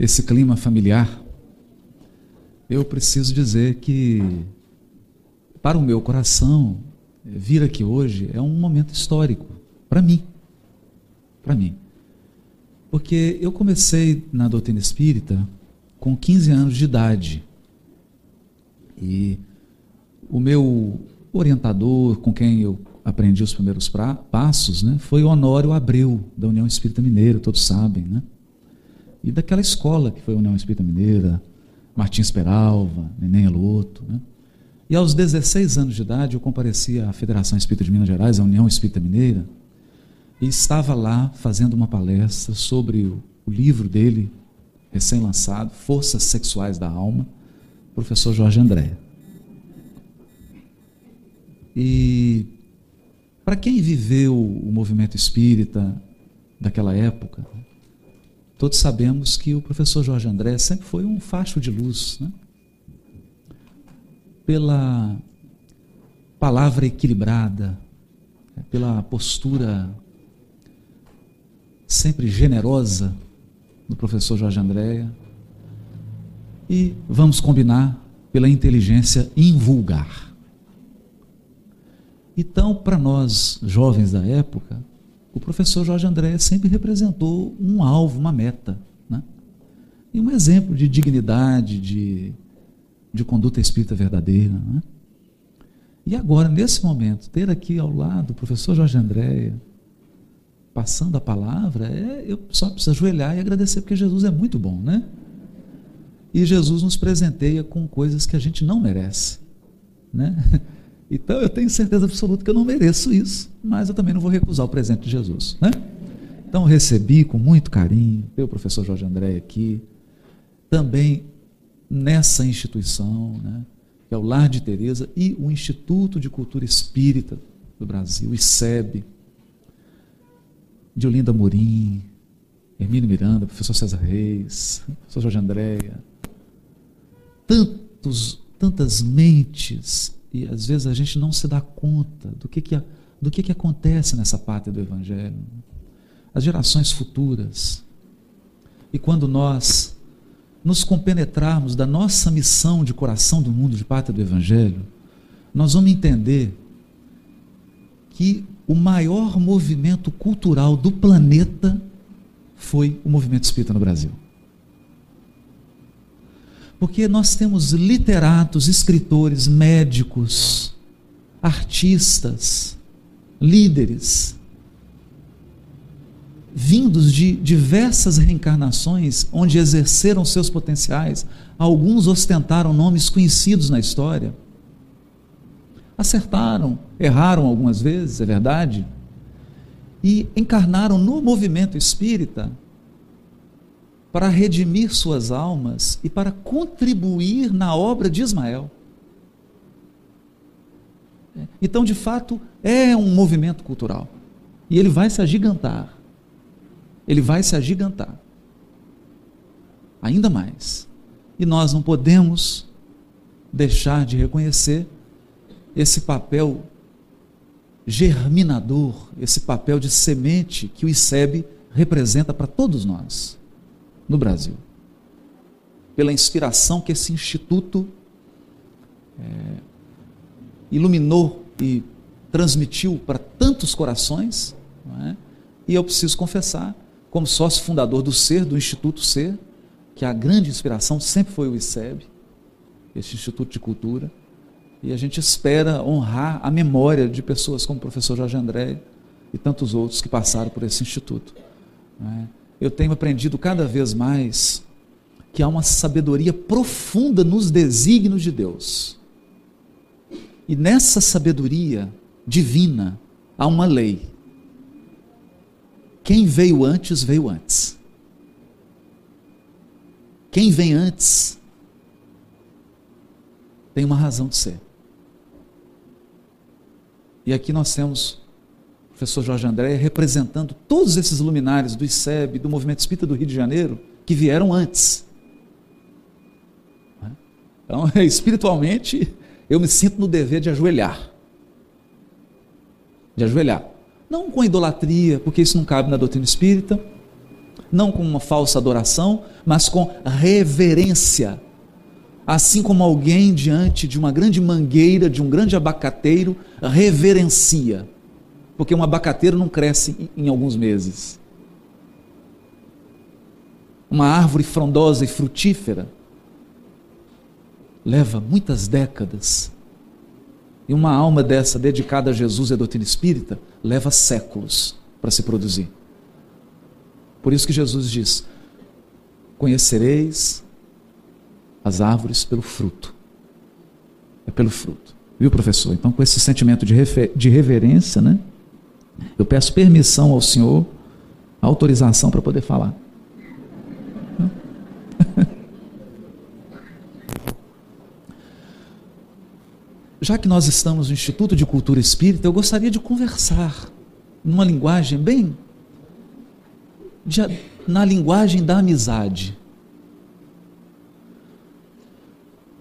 esse clima familiar, eu preciso dizer que, para o meu coração, vir aqui hoje é um momento histórico, para mim. Para mim. Porque eu comecei na doutrina espírita com 15 anos de idade. E o meu orientador, com quem eu aprendi os primeiros pra, passos, né, foi Honório Abreu, da União Espírita Mineira, todos sabem. Né? E daquela escola que foi a União Espírita Mineira, Martins Peralva, Neném Eloto. Né? E aos 16 anos de idade, eu compareci à Federação Espírita de Minas Gerais, a União Espírita Mineira, e estava lá fazendo uma palestra sobre o, o livro dele, recém-lançado, Forças Sexuais da Alma, professor Jorge André. E para quem viveu o movimento espírita daquela época, todos sabemos que o professor Jorge André sempre foi um facho de luz, né? pela palavra equilibrada, pela postura sempre generosa do professor Jorge Andréia. E vamos combinar pela inteligência invulgar. Então, para nós jovens da época, o professor Jorge André sempre representou um alvo, uma meta. Né? E um exemplo de dignidade, de, de conduta espírita verdadeira. Né? E agora, nesse momento, ter aqui ao lado o professor Jorge Andréia, passando a palavra, é, eu só preciso ajoelhar e agradecer, porque Jesus é muito bom, né? E Jesus nos presenteia com coisas que a gente não merece, né? Então eu tenho certeza absoluta que eu não mereço isso, mas eu também não vou recusar o presente de Jesus, né? Então recebi com muito carinho, o professor Jorge André aqui, também nessa instituição, né? Que é o Lar de Teresa e o Instituto de Cultura Espírita do Brasil, o ICEB, de Olinda Morim, Hermínio Miranda, professor César Reis, professor Jorge Andréia, tantos, tantas mentes, e às vezes a gente não se dá conta do que, que, do que, que acontece nessa pátria do Evangelho. As gerações futuras. E quando nós nos compenetrarmos da nossa missão de coração do mundo, de pátria do Evangelho, nós vamos entender que o maior movimento cultural do planeta foi o movimento espírita no Brasil. Porque nós temos literatos, escritores, médicos, artistas, líderes, vindos de diversas reencarnações onde exerceram seus potenciais, alguns ostentaram nomes conhecidos na história. Acertaram, erraram algumas vezes, é verdade, e encarnaram no movimento espírita para redimir suas almas e para contribuir na obra de Ismael. Então, de fato, é um movimento cultural. E ele vai se agigantar. Ele vai se agigantar. Ainda mais. E nós não podemos deixar de reconhecer esse papel germinador, esse papel de semente que o ICEB representa para todos nós no Brasil. Pela inspiração que esse instituto é, iluminou e transmitiu para tantos corações, é? e eu preciso confessar, como sócio fundador do SER, do Instituto SER, que a grande inspiração sempre foi o ICEB, esse Instituto de Cultura, e a gente espera honrar a memória de pessoas como o professor Jorge André e tantos outros que passaram por esse instituto. É? Eu tenho aprendido cada vez mais que há uma sabedoria profunda nos desígnios de Deus. E nessa sabedoria divina há uma lei. Quem veio antes, veio antes. Quem vem antes tem uma razão de ser. E aqui nós temos professor Jorge André representando todos esses luminares do ICEB, do Movimento Espírita do Rio de Janeiro, que vieram antes. Então, espiritualmente, eu me sinto no dever de ajoelhar. De ajoelhar. Não com idolatria, porque isso não cabe na doutrina espírita, não com uma falsa adoração, mas com reverência. Assim como alguém diante de uma grande mangueira, de um grande abacateiro, reverencia. Porque um abacateiro não cresce em alguns meses. Uma árvore frondosa e frutífera leva muitas décadas. E uma alma dessa dedicada a Jesus e a doutrina espírita leva séculos para se produzir. Por isso que Jesus diz: Conhecereis as árvores pelo fruto. É pelo fruto. Viu, professor? Então, com esse sentimento de, de reverência, né? Eu peço permissão ao senhor, autorização para poder falar. Já que nós estamos no Instituto de Cultura Espírita, eu gostaria de conversar numa linguagem bem de, na linguagem da amizade.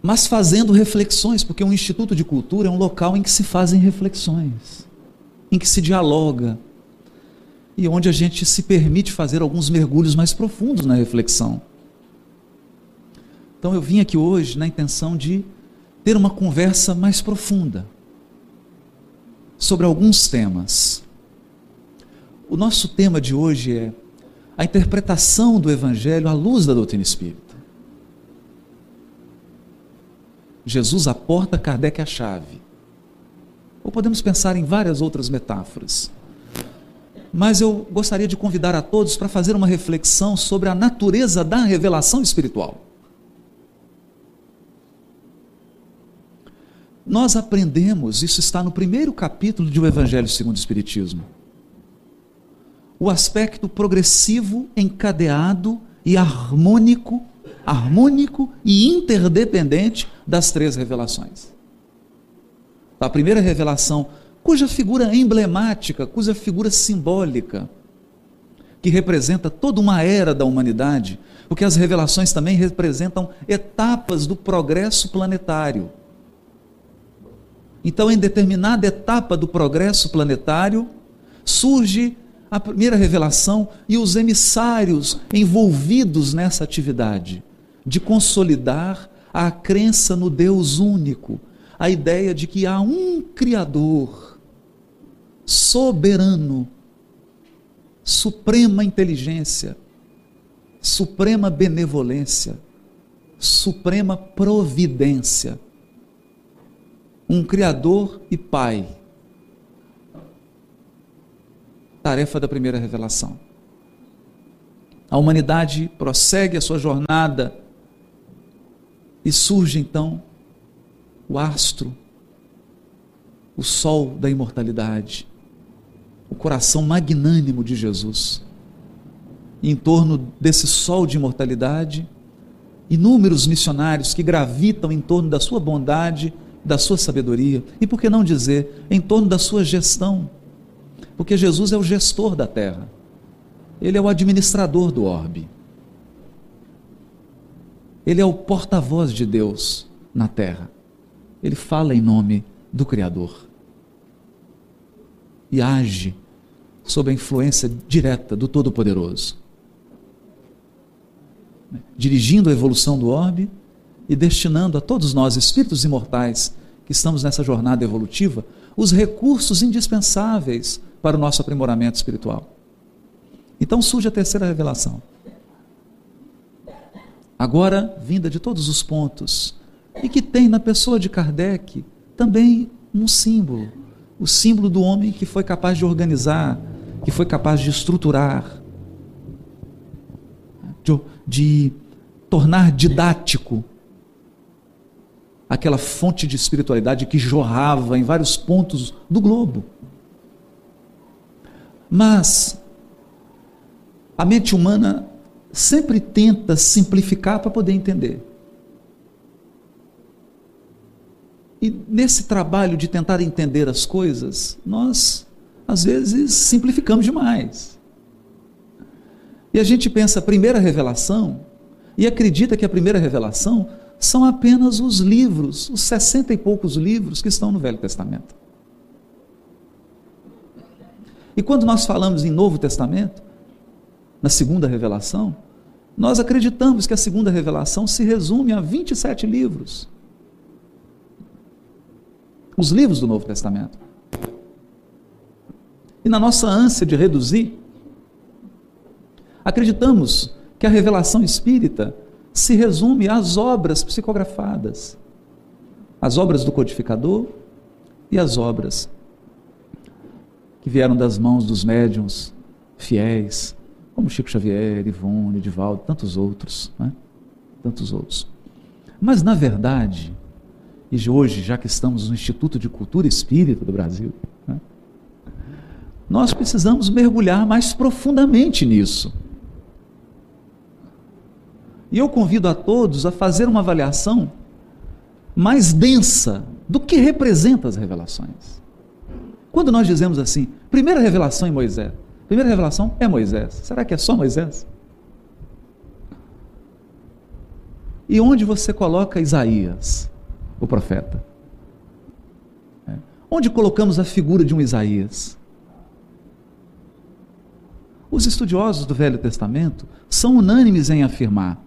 Mas fazendo reflexões, porque um instituto de cultura é um local em que se fazem reflexões, em que se dialoga e onde a gente se permite fazer alguns mergulhos mais profundos na reflexão. Então eu vim aqui hoje na intenção de ter uma conversa mais profunda sobre alguns temas. O nosso tema de hoje é a interpretação do Evangelho à luz da doutrina espírita. Jesus a porta, Kardec a chave. Ou podemos pensar em várias outras metáforas. Mas eu gostaria de convidar a todos para fazer uma reflexão sobre a natureza da revelação espiritual. Nós aprendemos, isso está no primeiro capítulo de O Evangelho segundo o Espiritismo o aspecto progressivo, encadeado e harmônico, harmônico e interdependente das três revelações. A primeira revelação, cuja figura emblemática, cuja figura simbólica, que representa toda uma era da humanidade, porque as revelações também representam etapas do progresso planetário. Então, em determinada etapa do progresso planetário, surge a primeira revelação e os emissários envolvidos nessa atividade de consolidar a crença no Deus único, a ideia de que há um Criador soberano, suprema inteligência, suprema benevolência, suprema providência, um Criador e Pai tarefa da primeira revelação. A humanidade prossegue a sua jornada e surge então o astro, o sol da imortalidade, o coração magnânimo de Jesus. E em torno desse sol de imortalidade, inúmeros missionários que gravitam em torno da sua bondade, da sua sabedoria e, por que não dizer, em torno da sua gestão porque Jesus é o gestor da terra. Ele é o administrador do orbe. Ele é o porta-voz de Deus na terra. Ele fala em nome do Criador. E age sob a influência direta do Todo-Poderoso. Dirigindo a evolução do orbe e destinando a todos nós, espíritos imortais, que estamos nessa jornada evolutiva, os recursos indispensáveis para o nosso aprimoramento espiritual. Então surge a terceira revelação. Agora, vinda de todos os pontos, e que tem na pessoa de Kardec também um símbolo, o símbolo do homem que foi capaz de organizar, que foi capaz de estruturar, de, de tornar didático aquela fonte de espiritualidade que jorrava em vários pontos do globo. Mas a mente humana sempre tenta simplificar para poder entender. E nesse trabalho de tentar entender as coisas, nós às vezes simplificamos demais. E a gente pensa a primeira revelação e acredita que a primeira revelação são apenas os livros, os sessenta e poucos livros que estão no Velho Testamento. E quando nós falamos em Novo Testamento, na segunda revelação, nós acreditamos que a segunda revelação se resume a 27 livros. Os livros do Novo Testamento. E na nossa ânsia de reduzir, acreditamos que a revelação espírita se resume às obras psicografadas, as obras do codificador e as obras que vieram das mãos dos médiums fiéis, como Chico Xavier, Ivone, Edivaldo, tantos outros, né? tantos outros. Mas, na verdade, e hoje, já que estamos no Instituto de Cultura Espírita do Brasil, né? nós precisamos mergulhar mais profundamente nisso. E eu convido a todos a fazer uma avaliação mais densa do que representa as revelações. Quando nós dizemos assim, primeira revelação em Moisés, primeira revelação é Moisés. Será que é só Moisés? E onde você coloca Isaías, o profeta? É. Onde colocamos a figura de um Isaías? Os estudiosos do Velho Testamento são unânimes em afirmar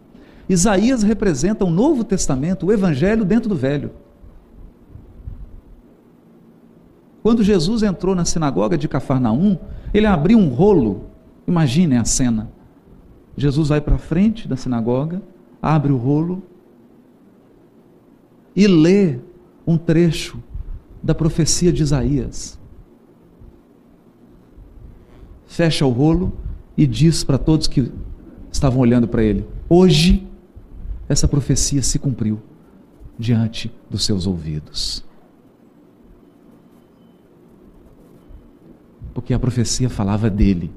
Isaías representa o Novo Testamento, o Evangelho dentro do Velho. Quando Jesus entrou na sinagoga de Cafarnaum, ele abriu um rolo. Imaginem a cena. Jesus vai para frente da sinagoga, abre o rolo e lê um trecho da profecia de Isaías. Fecha o rolo e diz para todos que estavam olhando para ele: Hoje essa profecia se cumpriu diante dos seus ouvidos. Porque a profecia falava dele.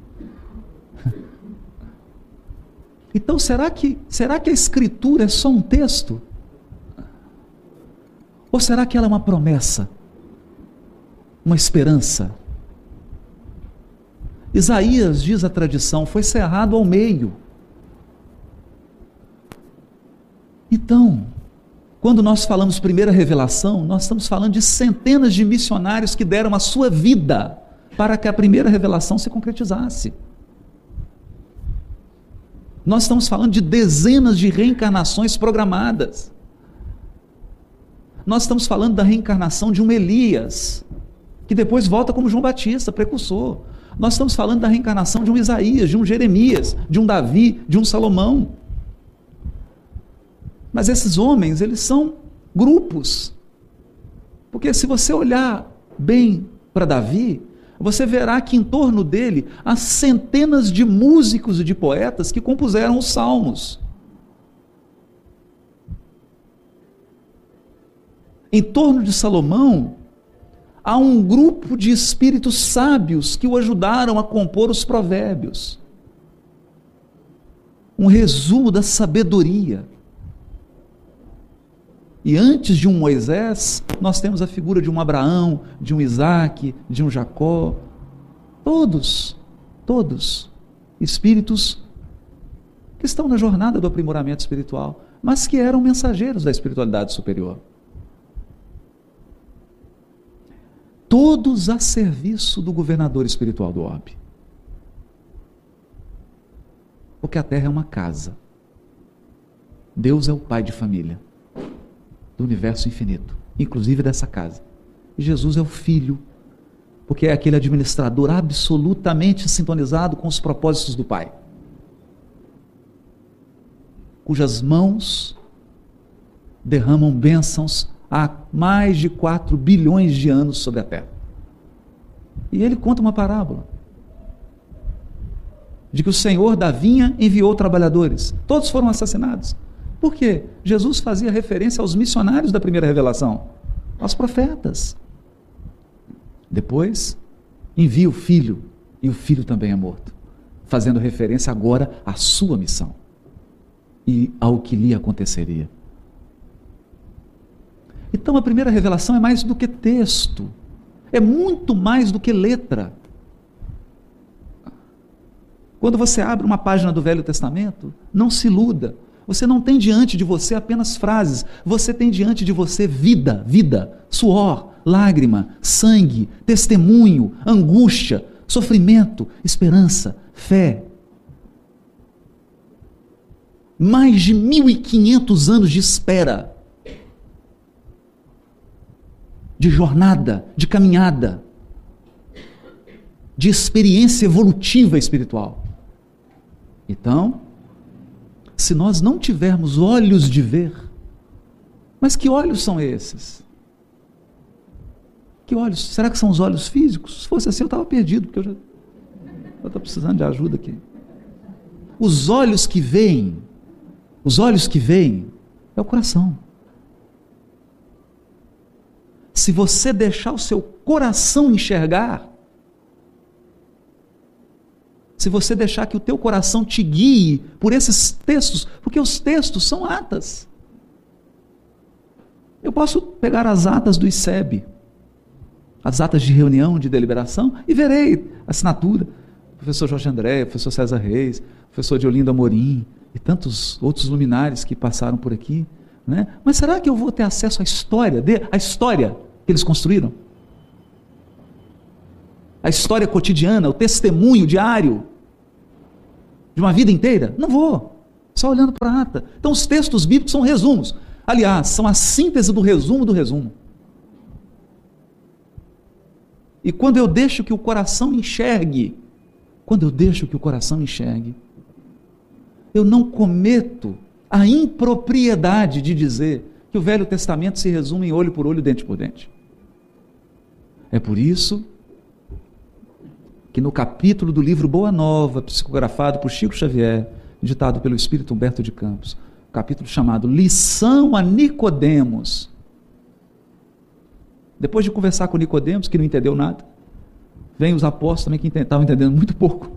Então, será que, será que a Escritura é só um texto? Ou será que ela é uma promessa? Uma esperança? Isaías, diz a tradição, foi cerrado ao meio. Então, quando nós falamos primeira revelação, nós estamos falando de centenas de missionários que deram a sua vida para que a primeira revelação se concretizasse. Nós estamos falando de dezenas de reencarnações programadas. Nós estamos falando da reencarnação de um Elias, que depois volta como João Batista, precursor. Nós estamos falando da reencarnação de um Isaías, de um Jeremias, de um Davi, de um Salomão. Mas esses homens, eles são grupos. Porque se você olhar bem para Davi, você verá que em torno dele há centenas de músicos e de poetas que compuseram os salmos. Em torno de Salomão, há um grupo de espíritos sábios que o ajudaram a compor os provérbios. Um resumo da sabedoria. E antes de um Moisés, nós temos a figura de um Abraão, de um Isaac, de um Jacó. Todos, todos, espíritos que estão na jornada do aprimoramento espiritual, mas que eram mensageiros da espiritualidade superior. Todos a serviço do governador espiritual do orbe. Porque a terra é uma casa. Deus é o pai de família do universo infinito, inclusive dessa casa. E Jesus é o Filho, porque é aquele administrador absolutamente sintonizado com os propósitos do Pai, cujas mãos derramam bênçãos há mais de 4 bilhões de anos sobre a Terra. E ele conta uma parábola de que o Senhor da vinha enviou trabalhadores, todos foram assassinados. Por quê? Jesus fazia referência aos missionários da primeira revelação, aos profetas. Depois, envia o filho, e o filho também é morto, fazendo referência agora à sua missão e ao que lhe aconteceria. Então a primeira revelação é mais do que texto, é muito mais do que letra. Quando você abre uma página do Velho Testamento, não se iluda. Você não tem diante de você apenas frases, você tem diante de você vida, vida, suor, lágrima, sangue, testemunho, angústia, sofrimento, esperança, fé. mais de 1.500 anos de espera, de jornada, de caminhada, de experiência evolutiva espiritual. Então, se nós não tivermos olhos de ver, mas que olhos são esses? Que olhos? Será que são os olhos físicos? Se fosse assim, eu estava perdido, porque eu já estou precisando de ajuda aqui. Os olhos que veem, os olhos que veem, é o coração. Se você deixar o seu coração enxergar, se você deixar que o teu coração te guie por esses textos, porque os textos são atas. Eu posso pegar as atas do ICEB, as atas de reunião, de deliberação, e verei a assinatura. Professor Jorge André, professor César Reis, professor de Olinda Amorim e tantos outros luminares que passaram por aqui. Né? Mas será que eu vou ter acesso à história, de, à história que eles construíram? A história cotidiana, o testemunho diário de uma vida inteira? Não vou. Só olhando para a ata. Então, os textos bíblicos são resumos. Aliás, são a síntese do resumo do resumo. E quando eu deixo que o coração enxergue, quando eu deixo que o coração enxergue, eu não cometo a impropriedade de dizer que o Velho Testamento se resume em olho por olho, dente por dente. É por isso que no capítulo do livro Boa Nova, psicografado por Chico Xavier, ditado pelo Espírito Humberto de Campos, capítulo chamado Lição a Nicodemos. Depois de conversar com Nicodemos, que não entendeu nada, vem os apóstolos também que estavam entendendo muito pouco.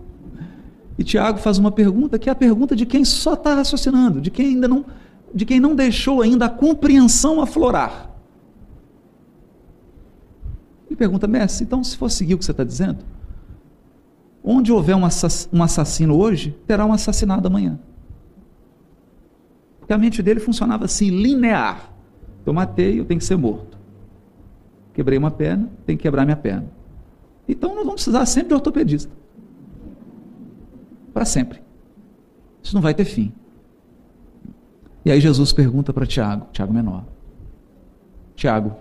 E Tiago faz uma pergunta que é a pergunta de quem só está raciocinando, de quem ainda não, de quem não deixou ainda a compreensão aflorar. Ele pergunta, mestre, então se for seguir o que você está dizendo, onde houver um, assassino hoje, terá um assassinado amanhã. Porque a mente dele funcionava assim, linear. Eu matei, eu tenho que ser morto. Quebrei uma perna, tenho que quebrar minha perna. Então nós vamos precisar sempre de ortopedista para sempre. Isso não vai ter fim. E aí Jesus pergunta para Tiago, Tiago menor: Tiago,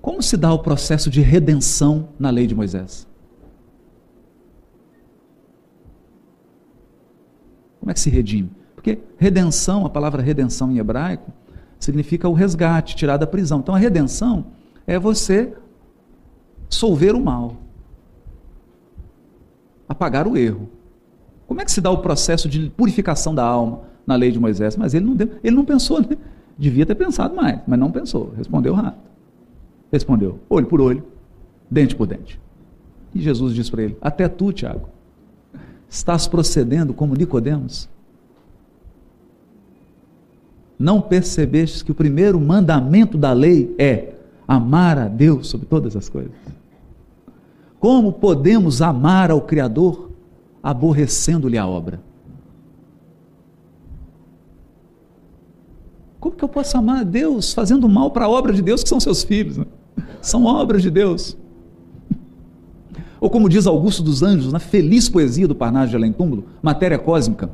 como se dá o processo de redenção na lei de Moisés? Como é que se redime? Porque redenção, a palavra redenção em hebraico, significa o resgate, tirar da prisão. Então a redenção é você solver o mal, apagar o erro. Como é que se dá o processo de purificação da alma na lei de Moisés? Mas ele não, deu, ele não pensou, né? Devia ter pensado mais, mas não pensou. Respondeu rápido. Respondeu, olho por olho, dente por dente. E Jesus disse para ele: Até tu, Tiago, estás procedendo como Nicodemos? Não percebestes que o primeiro mandamento da lei é amar a Deus sobre todas as coisas? Como podemos amar ao Criador aborrecendo-lhe a obra? Como que eu posso amar a Deus fazendo mal para a obra de Deus que são seus filhos? Né? São obras de Deus. Ou como diz Augusto dos Anjos, na feliz poesia do Parnaso de Além Túmulo, Matéria Cósmica,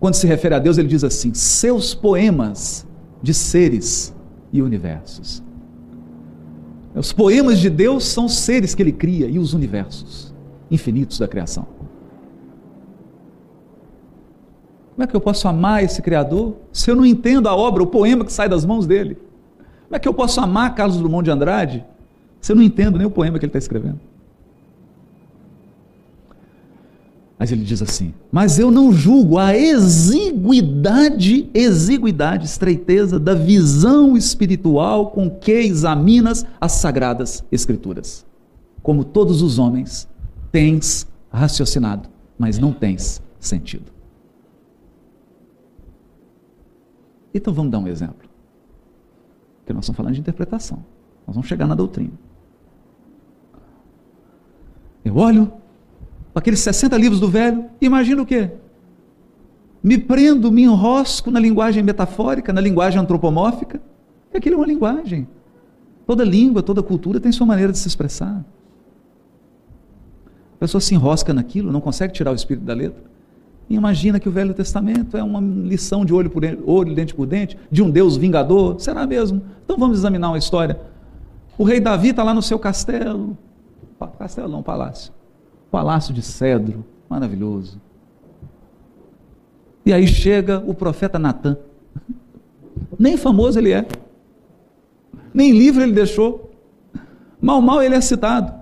quando se refere a Deus, ele diz assim: seus poemas de seres e universos. Os poemas de Deus são os seres que ele cria e os universos infinitos da criação. Como é que eu posso amar esse Criador se eu não entendo a obra, o poema que sai das mãos dele? Como é que eu posso amar Carlos Drummond de Andrade se eu não entendo nem o poema que ele está escrevendo? Mas ele diz assim: Mas eu não julgo a exiguidade, exiguidade, estreiteza da visão espiritual com que examinas as sagradas Escrituras. Como todos os homens, tens raciocinado, mas não tens sentido. Então vamos dar um exemplo. Porque nós estamos falando de interpretação. Nós vamos chegar na doutrina. Eu olho aqueles 60 livros do velho, imagina o quê? Me prendo, me enrosco na linguagem metafórica, na linguagem antropomórfica. E aquilo é uma linguagem. Toda língua, toda cultura tem sua maneira de se expressar. A pessoa se enrosca naquilo, não consegue tirar o espírito da letra. Imagina que o Velho Testamento é uma lição de olho por olho, dente por dente, de um Deus vingador. Será mesmo? Então vamos examinar uma história. O rei Davi está lá no seu castelo. Castelo não, palácio. Palácio de cedro, maravilhoso. E aí chega o profeta Natan. Nem famoso ele é. Nem livro ele deixou. Mal, mal ele é citado.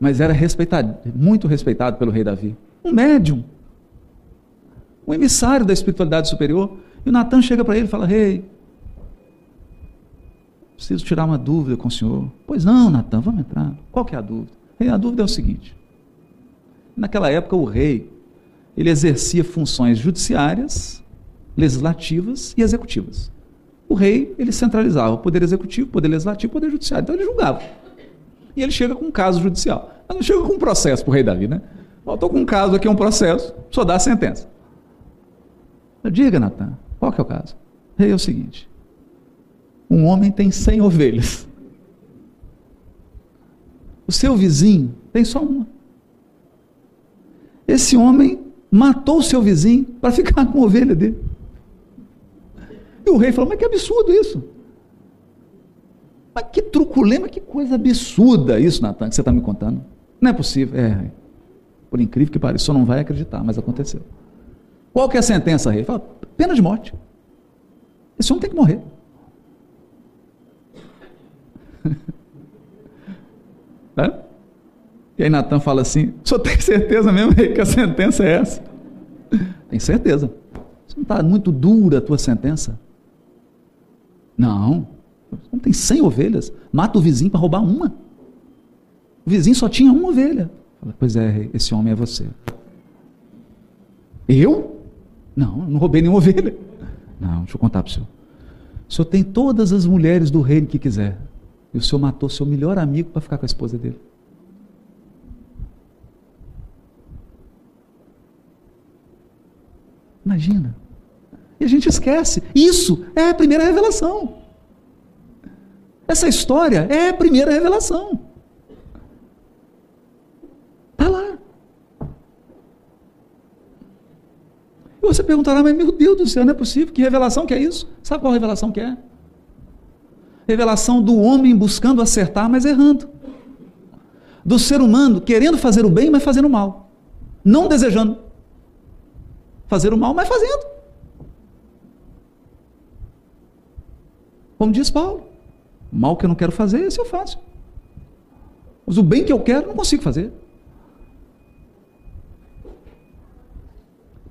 Mas era respeitado, muito respeitado pelo rei Davi. Um médium. Um emissário da espiritualidade superior. E o Natan chega para ele e fala: Rei, preciso tirar uma dúvida com o senhor. Pois não, Natan, vamos entrar. Qual que é a dúvida? Rei, a dúvida é o seguinte. Naquela época, o rei ele exercia funções judiciárias, legislativas e executivas. O rei, ele centralizava o poder executivo, poder legislativo poder judiciário. Então ele julgava. E ele chega com um caso judicial. Mas não chega com um processo para o rei Davi, né? Estou com um caso aqui, um processo, só dá a sentença. Diga, Natan, qual que é o caso? Rei, é o seguinte. Um homem tem 100 ovelhas. O seu vizinho tem só uma. Esse homem matou o seu vizinho para ficar com a ovelha dele. E o rei falou: Mas que absurdo isso! Mas que truculema, que coisa absurda isso, Natan, que você está me contando. Não é possível. É, por incrível que pareça, só não vai acreditar, mas aconteceu. Qual que é a sentença, rei? Fala, pena de morte. Esse homem tem que morrer. é? E aí Natan fala assim: senhor tem certeza mesmo que a sentença é essa? Tem certeza. Você não está muito dura a tua sentença? Não. Não tem 100 ovelhas. Mata o vizinho para roubar uma. O vizinho só tinha uma ovelha. Fala, pois é, esse homem é você. Eu? Não, não roubei nenhuma ovelha. Não, deixa eu contar para o senhor. O senhor tem todas as mulheres do reino que quiser. E o senhor matou seu melhor amigo para ficar com a esposa dele. Imagina. E a gente esquece. Isso é a primeira revelação. Essa história é a primeira revelação. Está lá. E você perguntará, mas meu Deus do céu, não é possível? Que revelação que é isso? Sabe qual revelação que é? Revelação do homem buscando acertar, mas errando. Do ser humano querendo fazer o bem, mas fazendo o mal. Não desejando fazer o mal, mas fazendo. Como diz Paulo, mal que eu não quero fazer, esse eu faço. Mas o bem que eu quero, não consigo fazer.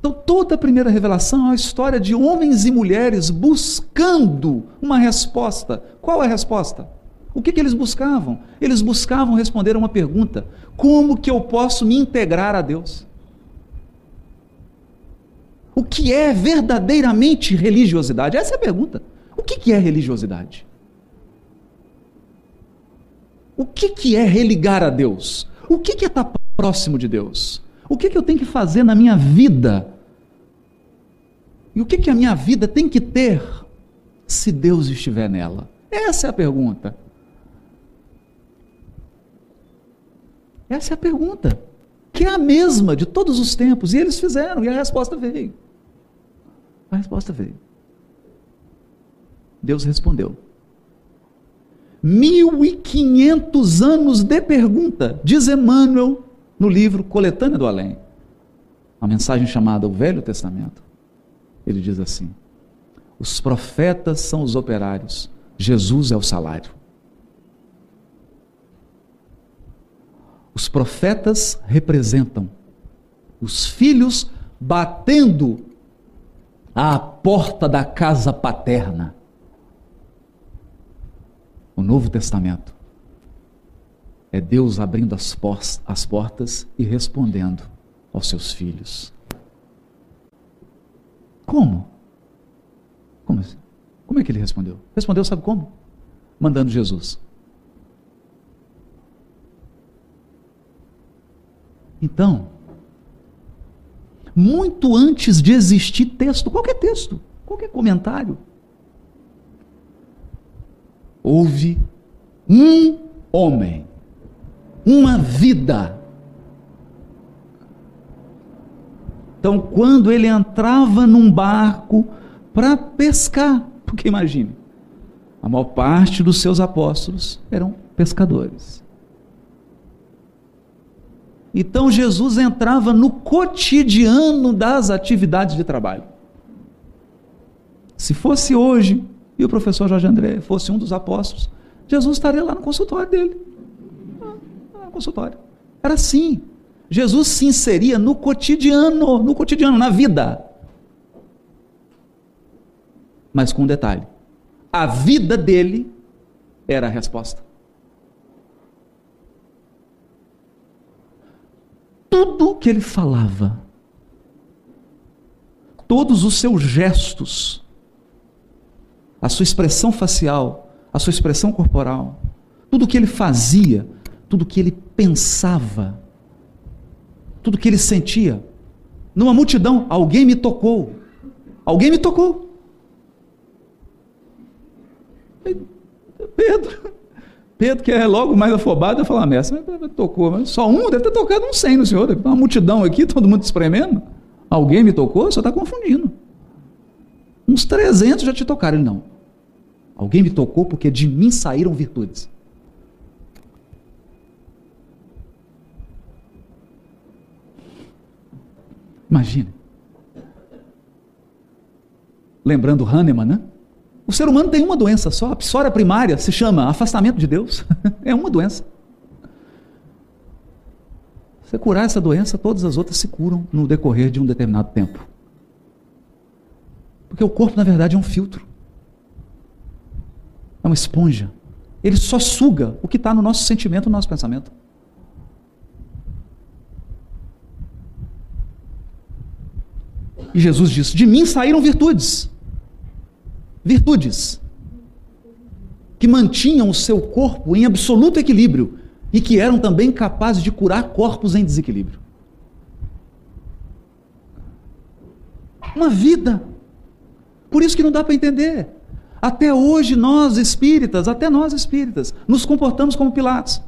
Então, toda a primeira revelação é uma história de homens e mulheres buscando uma resposta. Qual é a resposta? O que, que eles buscavam? Eles buscavam responder a uma pergunta: como que eu posso me integrar a Deus? O que é verdadeiramente religiosidade? Essa é a pergunta. O que é religiosidade? O que é religar a Deus? O que é estar próximo de Deus? O que eu tenho que fazer na minha vida? E o que a minha vida tem que ter se Deus estiver nela? Essa é a pergunta. Essa é a pergunta que é a mesma de todos os tempos. E eles fizeram, e a resposta veio. A resposta veio. Deus respondeu. 1500 anos de pergunta, diz Emmanuel no livro Coletânea do Além. Uma mensagem chamada O Velho Testamento. Ele diz assim: Os profetas são os operários, Jesus é o salário. Os profetas representam os filhos batendo à porta da casa paterna. O Novo Testamento é Deus abrindo as, as portas e respondendo aos seus filhos. Como? Como, assim? como é que ele respondeu? Respondeu, sabe como? Mandando Jesus. Então, muito antes de existir texto, qualquer texto, qualquer comentário, houve um homem, uma vida, Então, quando ele entrava num barco para pescar, porque imagine, a maior parte dos seus apóstolos eram pescadores. Então Jesus entrava no cotidiano das atividades de trabalho. Se fosse hoje e o professor Jorge André fosse um dos apóstolos, Jesus estaria lá no consultório dele. Ah, no consultório. Era assim. Jesus se inseria no cotidiano, no cotidiano, na vida. Mas com um detalhe: a vida dele era a resposta. Tudo que ele falava, todos os seus gestos, a sua expressão facial, a sua expressão corporal, tudo que ele fazia, tudo que ele pensava, tudo que ele sentia. Numa multidão, alguém me tocou. Alguém me tocou. Pedro, Pedro, que é logo mais afobado, ah, mestre, tocou, só um, deve ter tocado um cem no senhor, uma multidão aqui, todo mundo espremendo. Alguém me tocou? Senhor está confundindo. Uns 300 já te tocaram. Ele, não. Alguém me tocou porque de mim saíram virtudes. Imagine. Lembrando Hahnemann, né? O ser humano tem uma doença só, a psória primária se chama afastamento de Deus. é uma doença. Você curar essa doença, todas as outras se curam no decorrer de um determinado tempo. Porque o corpo, na verdade, é um filtro. É uma esponja. Ele só suga o que está no nosso sentimento, no nosso pensamento. E Jesus disse: De mim saíram virtudes. Virtudes. Que mantinham o seu corpo em absoluto equilíbrio e que eram também capazes de curar corpos em desequilíbrio. Uma vida. Por isso que não dá para entender. Até hoje, nós espíritas, até nós espíritas, nos comportamos como Pilatos.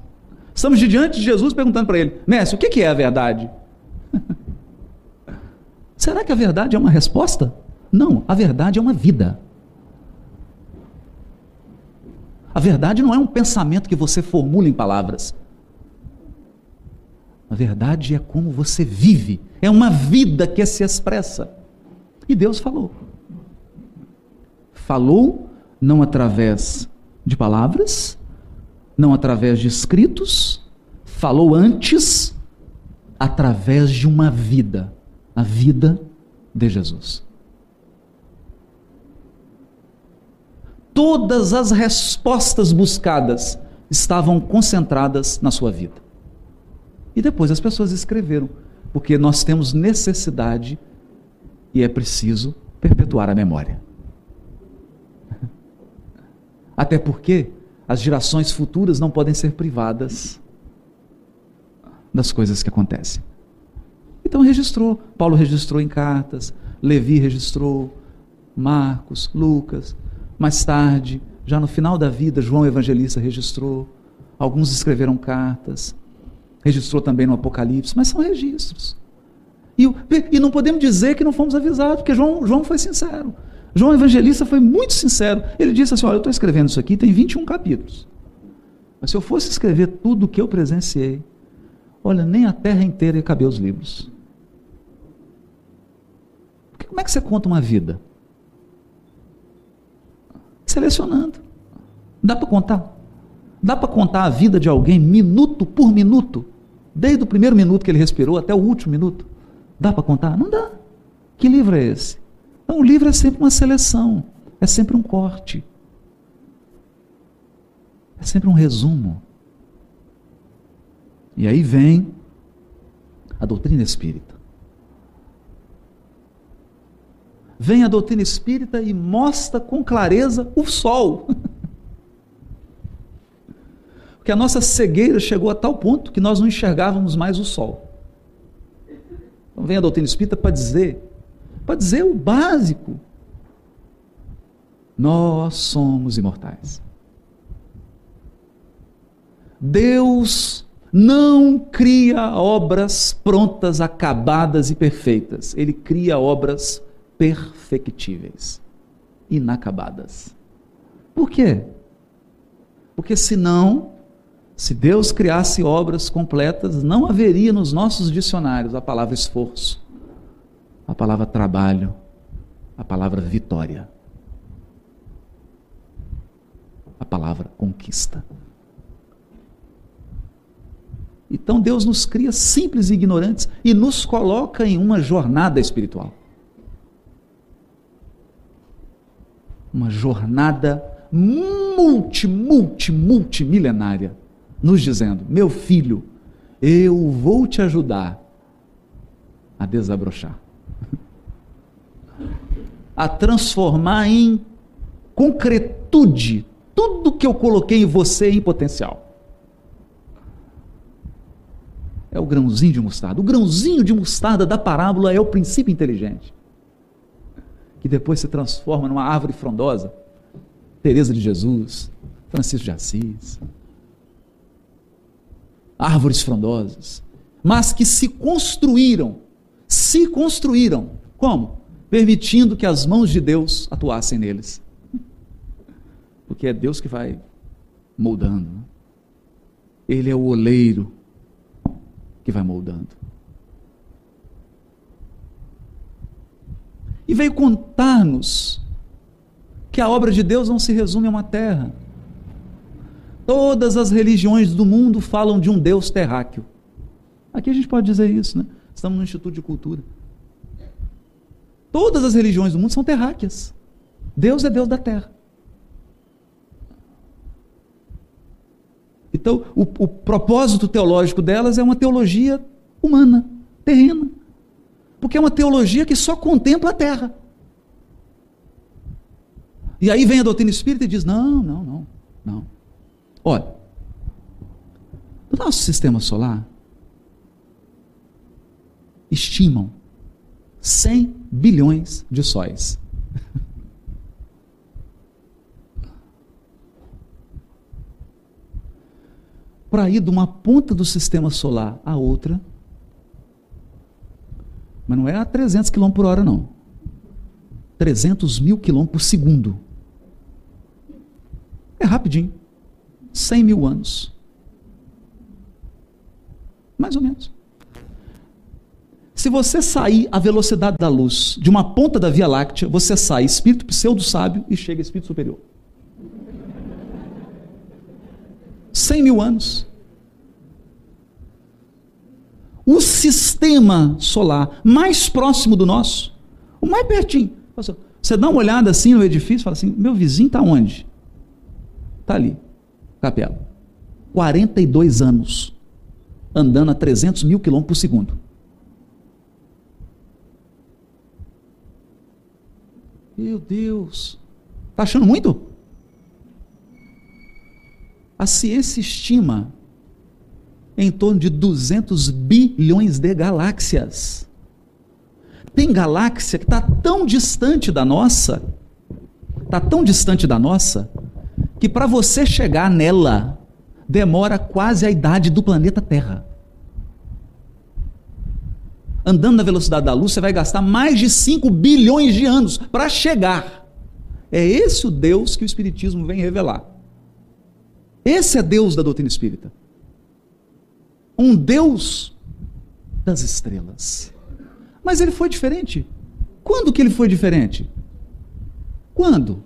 Estamos diante de Jesus perguntando para ele: Mestre, o que é a verdade? Será que a verdade é uma resposta? Não, a verdade é uma vida. A verdade não é um pensamento que você formula em palavras. A verdade é como você vive, é uma vida que se expressa. E Deus falou. Falou não através de palavras, não através de escritos, falou antes através de uma vida a vida de Jesus. Todas as respostas buscadas estavam concentradas na sua vida. E depois as pessoas escreveram, porque nós temos necessidade e é preciso perpetuar a memória. Até porque as gerações futuras não podem ser privadas das coisas que acontecem. Então registrou. Paulo registrou em cartas, Levi registrou, Marcos, Lucas. Mais tarde, já no final da vida, João Evangelista registrou. Alguns escreveram cartas. Registrou também no Apocalipse, mas são registros. E, e não podemos dizer que não fomos avisados, porque João, João foi sincero. João Evangelista foi muito sincero. Ele disse assim: Olha, eu estou escrevendo isso aqui, tem 21 capítulos. Mas se eu fosse escrever tudo o que eu presenciei, olha, nem a terra inteira ia caber os livros. Como é que você conta uma vida? Selecionando. Dá para contar? Dá para contar a vida de alguém minuto por minuto? Desde o primeiro minuto que ele respirou até o último minuto? Dá para contar? Não dá. Que livro é esse? Então, o livro é sempre uma seleção, é sempre um corte, é sempre um resumo. E aí vem a doutrina espírita. Vem a doutrina espírita e mostra com clareza o sol. Porque a nossa cegueira chegou a tal ponto que nós não enxergávamos mais o sol. Então vem a doutrina espírita para dizer, para dizer o básico. Nós somos imortais. Deus não cria obras prontas, acabadas e perfeitas. Ele cria obras perfectíveis, inacabadas. Por quê? Porque senão, se Deus criasse obras completas, não haveria nos nossos dicionários a palavra esforço, a palavra trabalho, a palavra vitória, a palavra conquista. Então Deus nos cria simples e ignorantes e nos coloca em uma jornada espiritual. Uma jornada multi, multi, multimilenária, nos dizendo: meu filho, eu vou te ajudar a desabrochar, a transformar em concretude tudo que eu coloquei em você em potencial. é o grãozinho de mostarda. O grãozinho de mostarda da parábola é o princípio inteligente, que depois se transforma numa árvore frondosa. Teresa de Jesus, Francisco de Assis. Árvores frondosas, mas que se construíram, se construíram. Como? Permitindo que as mãos de Deus atuassem neles. Porque é Deus que vai moldando. Né? Ele é o oleiro que vai moldando. E veio contar-nos que a obra de Deus não se resume a uma terra. Todas as religiões do mundo falam de um Deus terráqueo. Aqui a gente pode dizer isso, né? Estamos no Instituto de Cultura. Todas as religiões do mundo são terráqueas. Deus é Deus da terra. Então, o, o propósito teológico delas é uma teologia humana, terrena. Porque é uma teologia que só contempla a terra. E aí vem a doutrina espírita e diz: não, não, não, não. Olha, o nosso sistema solar estimam 100 bilhões de sóis. para ir de uma ponta do sistema solar à outra. Mas não é a 300 km por hora, não. 300 mil km por segundo. É rapidinho. 100 mil anos. Mais ou menos. Se você sair a velocidade da luz de uma ponta da Via Láctea, você sai espírito pseudo-sábio e chega espírito superior. 100 mil anos. O sistema solar mais próximo do nosso, o mais pertinho. Você dá uma olhada assim no edifício fala assim: meu vizinho está onde? Está ali, capela. 42 anos, andando a 300 mil quilômetros por segundo. Meu Deus, está achando muito? A ciência estima em torno de 200 bilhões de galáxias. Tem galáxia que está tão distante da nossa, está tão distante da nossa, que para você chegar nela demora quase a idade do planeta Terra. Andando na velocidade da luz, você vai gastar mais de 5 bilhões de anos para chegar. É esse o Deus que o Espiritismo vem revelar. Esse é Deus da doutrina espírita. Um Deus das estrelas. Mas ele foi diferente. Quando que ele foi diferente? Quando?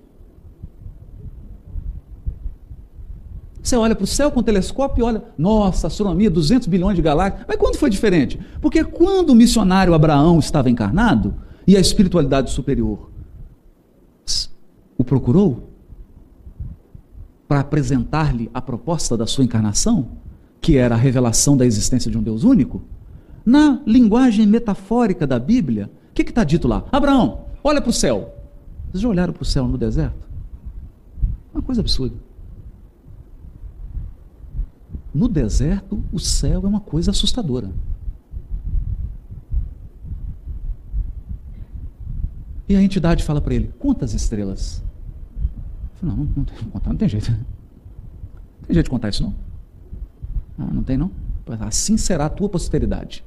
Você olha para o céu com o telescópio e olha, nossa, astronomia, 200 bilhões de galáxias. Mas quando foi diferente? Porque quando o missionário Abraão estava encarnado e a espiritualidade superior o procurou, para apresentar-lhe a proposta da sua encarnação, que era a revelação da existência de um Deus único, na linguagem metafórica da Bíblia, o que está dito lá? Abraão, olha para o céu. Vocês já olharam para o céu no deserto? Uma coisa absurda. No deserto, o céu é uma coisa assustadora. E a entidade fala para ele: quantas estrelas? Não, não, tem, não tem jeito. Não tem jeito de contar isso não. Ah, não tem não? Assim será a tua posteridade.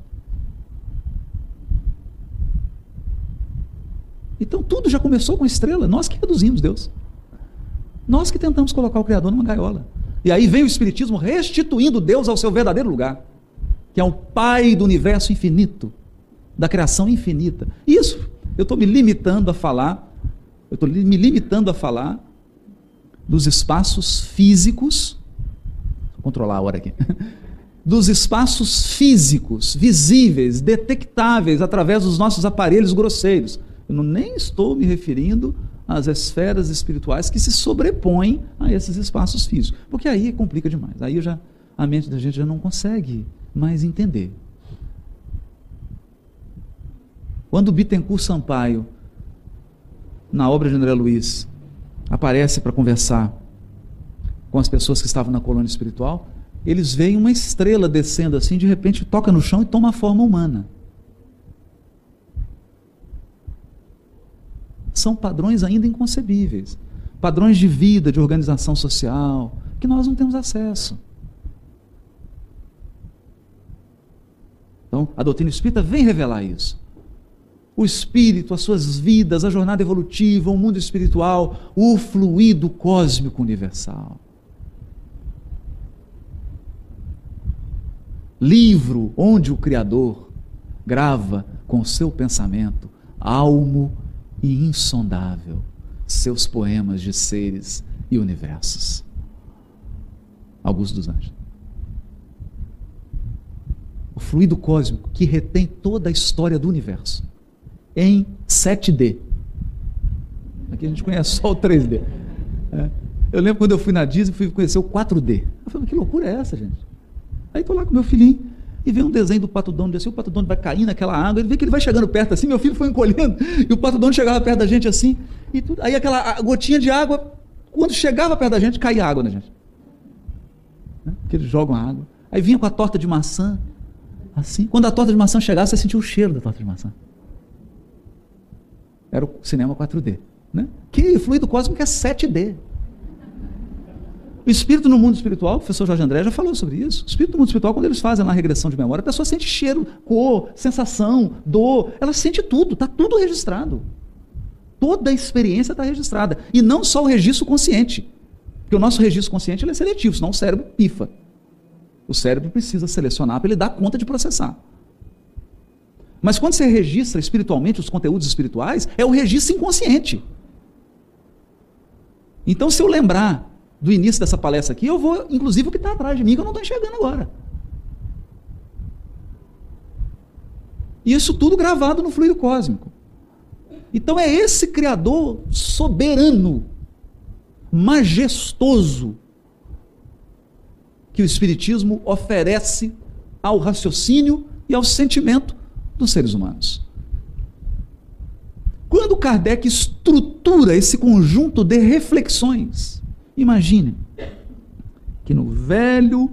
Então tudo já começou com a estrela. Nós que reduzimos Deus. Nós que tentamos colocar o Criador numa gaiola. E aí vem o Espiritismo restituindo Deus ao seu verdadeiro lugar, que é o Pai do universo infinito, da criação infinita. Isso, eu estou me limitando a falar, eu estou me limitando a falar dos espaços físicos, controlar a hora aqui, dos espaços físicos, visíveis, detectáveis através dos nossos aparelhos grosseiros. Eu não, nem estou me referindo às esferas espirituais que se sobrepõem a esses espaços físicos, porque aí complica demais. Aí já a mente da gente já não consegue mais entender. Quando Bittencourt Sampaio, na obra de André Luiz, aparece para conversar com as pessoas que estavam na colônia espiritual, eles veem uma estrela descendo assim, de repente toca no chão e toma a forma humana. são padrões ainda inconcebíveis. Padrões de vida, de organização social, que nós não temos acesso. Então, a doutrina espírita vem revelar isso. O espírito, as suas vidas, a jornada evolutiva, o mundo espiritual, o fluido cósmico universal. Livro onde o Criador grava com o seu pensamento almo e insondável seus poemas de seres e universos. Augusto dos Anjos. O fluido cósmico que retém toda a história do universo em 7D. Aqui a gente conhece só o 3D. É. Eu lembro quando eu fui na Disney, fui conhecer o 4D. Eu falei, que loucura é essa, gente? Aí estou lá com meu filhinho e vê um desenho do pato dono, assim, o pato dono vai cair naquela água, ele vê que ele vai chegando perto assim, meu filho foi encolhendo, e o pato dono chegava perto da gente assim, e tudo, aí aquela gotinha de água, quando chegava perto da gente, caía água na gente. Né? Que eles jogam água. Aí vinha com a torta de maçã, assim. Quando a torta de maçã chegava, você sentia o cheiro da torta de maçã. Era o cinema 4D. Né? Que fluido cósmico é 7D. O espírito no mundo espiritual, o professor Jorge André já falou sobre isso. O espírito no mundo espiritual, quando eles fazem lá a regressão de memória, a pessoa sente cheiro, cor, sensação, dor, ela sente tudo, está tudo registrado. Toda a experiência está registrada. E não só o registro consciente. Porque o nosso registro consciente é seletivo, senão o cérebro pifa. O cérebro precisa selecionar para ele dar conta de processar. Mas quando você registra espiritualmente os conteúdos espirituais, é o registro inconsciente. Então, se eu lembrar do início dessa palestra aqui, eu vou, inclusive, o que está atrás de mim, que eu não estou enxergando agora. E isso tudo gravado no fluido cósmico. Então é esse Criador soberano, majestoso, que o Espiritismo oferece ao raciocínio e ao sentimento dos seres humanos. Quando Kardec estrutura esse conjunto de reflexões, Imagine que no velho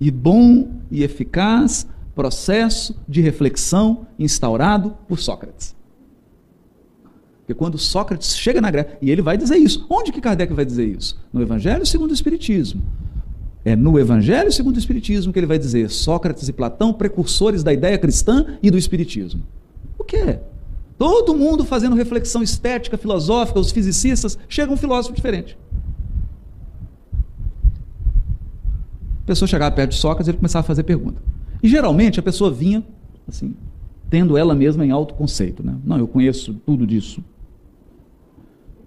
e bom e eficaz processo de reflexão instaurado por Sócrates. Porque quando Sócrates chega na Grécia, e ele vai dizer isso, onde que Kardec vai dizer isso? No Evangelho segundo o Espiritismo. É no Evangelho segundo o Espiritismo que ele vai dizer Sócrates e Platão, precursores da ideia cristã e do Espiritismo. O que Todo mundo fazendo reflexão estética, filosófica, os fisicistas, chega um filósofo diferente. Pessoa chegava perto de Sócrates e ele começava a fazer pergunta. E geralmente a pessoa vinha, assim, tendo ela mesma em autoconceito. Né? Não, eu conheço tudo disso.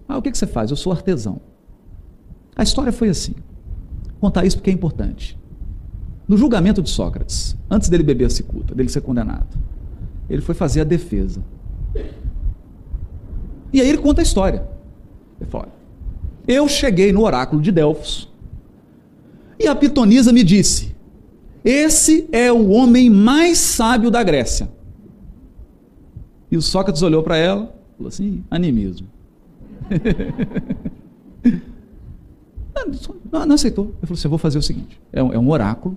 Ah, o que, que você faz? Eu sou artesão. A história foi assim. Vou contar isso porque é importante. No julgamento de Sócrates, antes dele beber a cicuta, dele ser condenado, ele foi fazer a defesa. E aí ele conta a história. Ele fala: Eu cheguei no oráculo de Delfos e a pitonisa me disse: Esse é o homem mais sábio da Grécia. E o Sócrates olhou para ela e falou assim: animismo. não, não, aceitou. Ele falou assim: eu vou fazer o seguinte: é um, é um oráculo,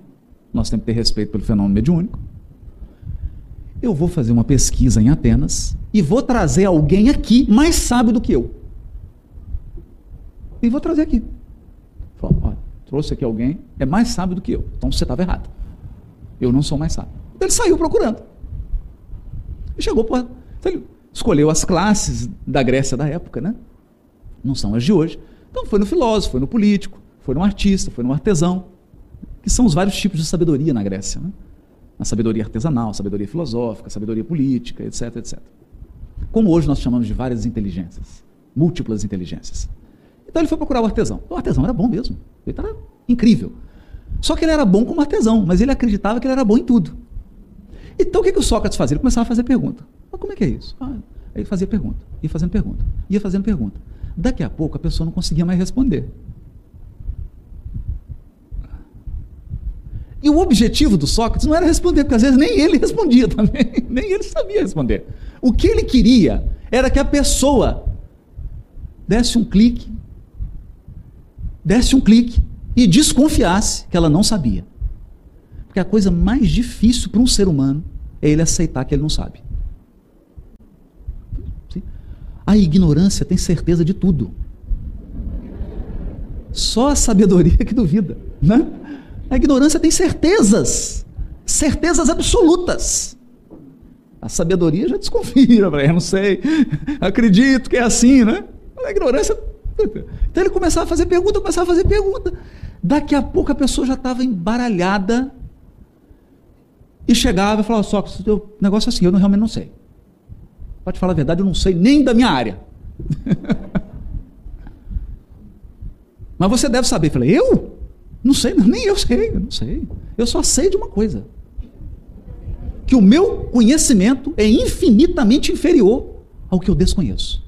nós temos que ter respeito pelo fenômeno mediúnico. Eu vou fazer uma pesquisa em Atenas e vou trazer alguém aqui mais sábio do que eu. E vou trazer aqui. Falou, olha, trouxe aqui alguém, é mais sábio do que eu. Então você estava errado. Eu não sou mais sábio. Então ele saiu procurando. E chegou por. Então escolheu as classes da Grécia da época, né? Não são as de hoje. Então foi no filósofo, foi no político, foi no artista, foi no artesão, que são os vários tipos de sabedoria na Grécia. Né? A sabedoria artesanal, a sabedoria filosófica, a sabedoria política, etc, etc. Como hoje nós chamamos de várias inteligências, múltiplas inteligências. Então ele foi procurar o artesão. O artesão era bom mesmo, ele era incrível. Só que ele era bom como artesão, mas ele acreditava que ele era bom em tudo. Então o que, que o Sócrates fazia? Ele começava a fazer pergunta. Mas como é que é isso? Ah, ele fazia pergunta, ia fazendo pergunta, ia fazendo pergunta. Daqui a pouco a pessoa não conseguia mais responder. E o objetivo do Sócrates não era responder, porque às vezes nem ele respondia também, nem ele sabia responder. O que ele queria era que a pessoa desse um clique, desse um clique e desconfiasse que ela não sabia. Porque a coisa mais difícil para um ser humano é ele aceitar que ele não sabe. A ignorância tem certeza de tudo. Só a sabedoria que duvida. Né? A ignorância tem certezas, certezas absolutas. A sabedoria já desconfia, não sei, acredito que é assim, né? A ignorância. Então ele começava a fazer pergunta, começava a fazer pergunta. Daqui a pouco a pessoa já estava embaralhada e chegava e falava: Só o negócio é assim, eu não, realmente não sei. Pode falar a verdade, eu não sei nem da minha área. Mas você deve saber. Eu falei, eu? Não sei, nem eu sei, eu não sei. Eu só sei de uma coisa. Que o meu conhecimento é infinitamente inferior ao que eu desconheço.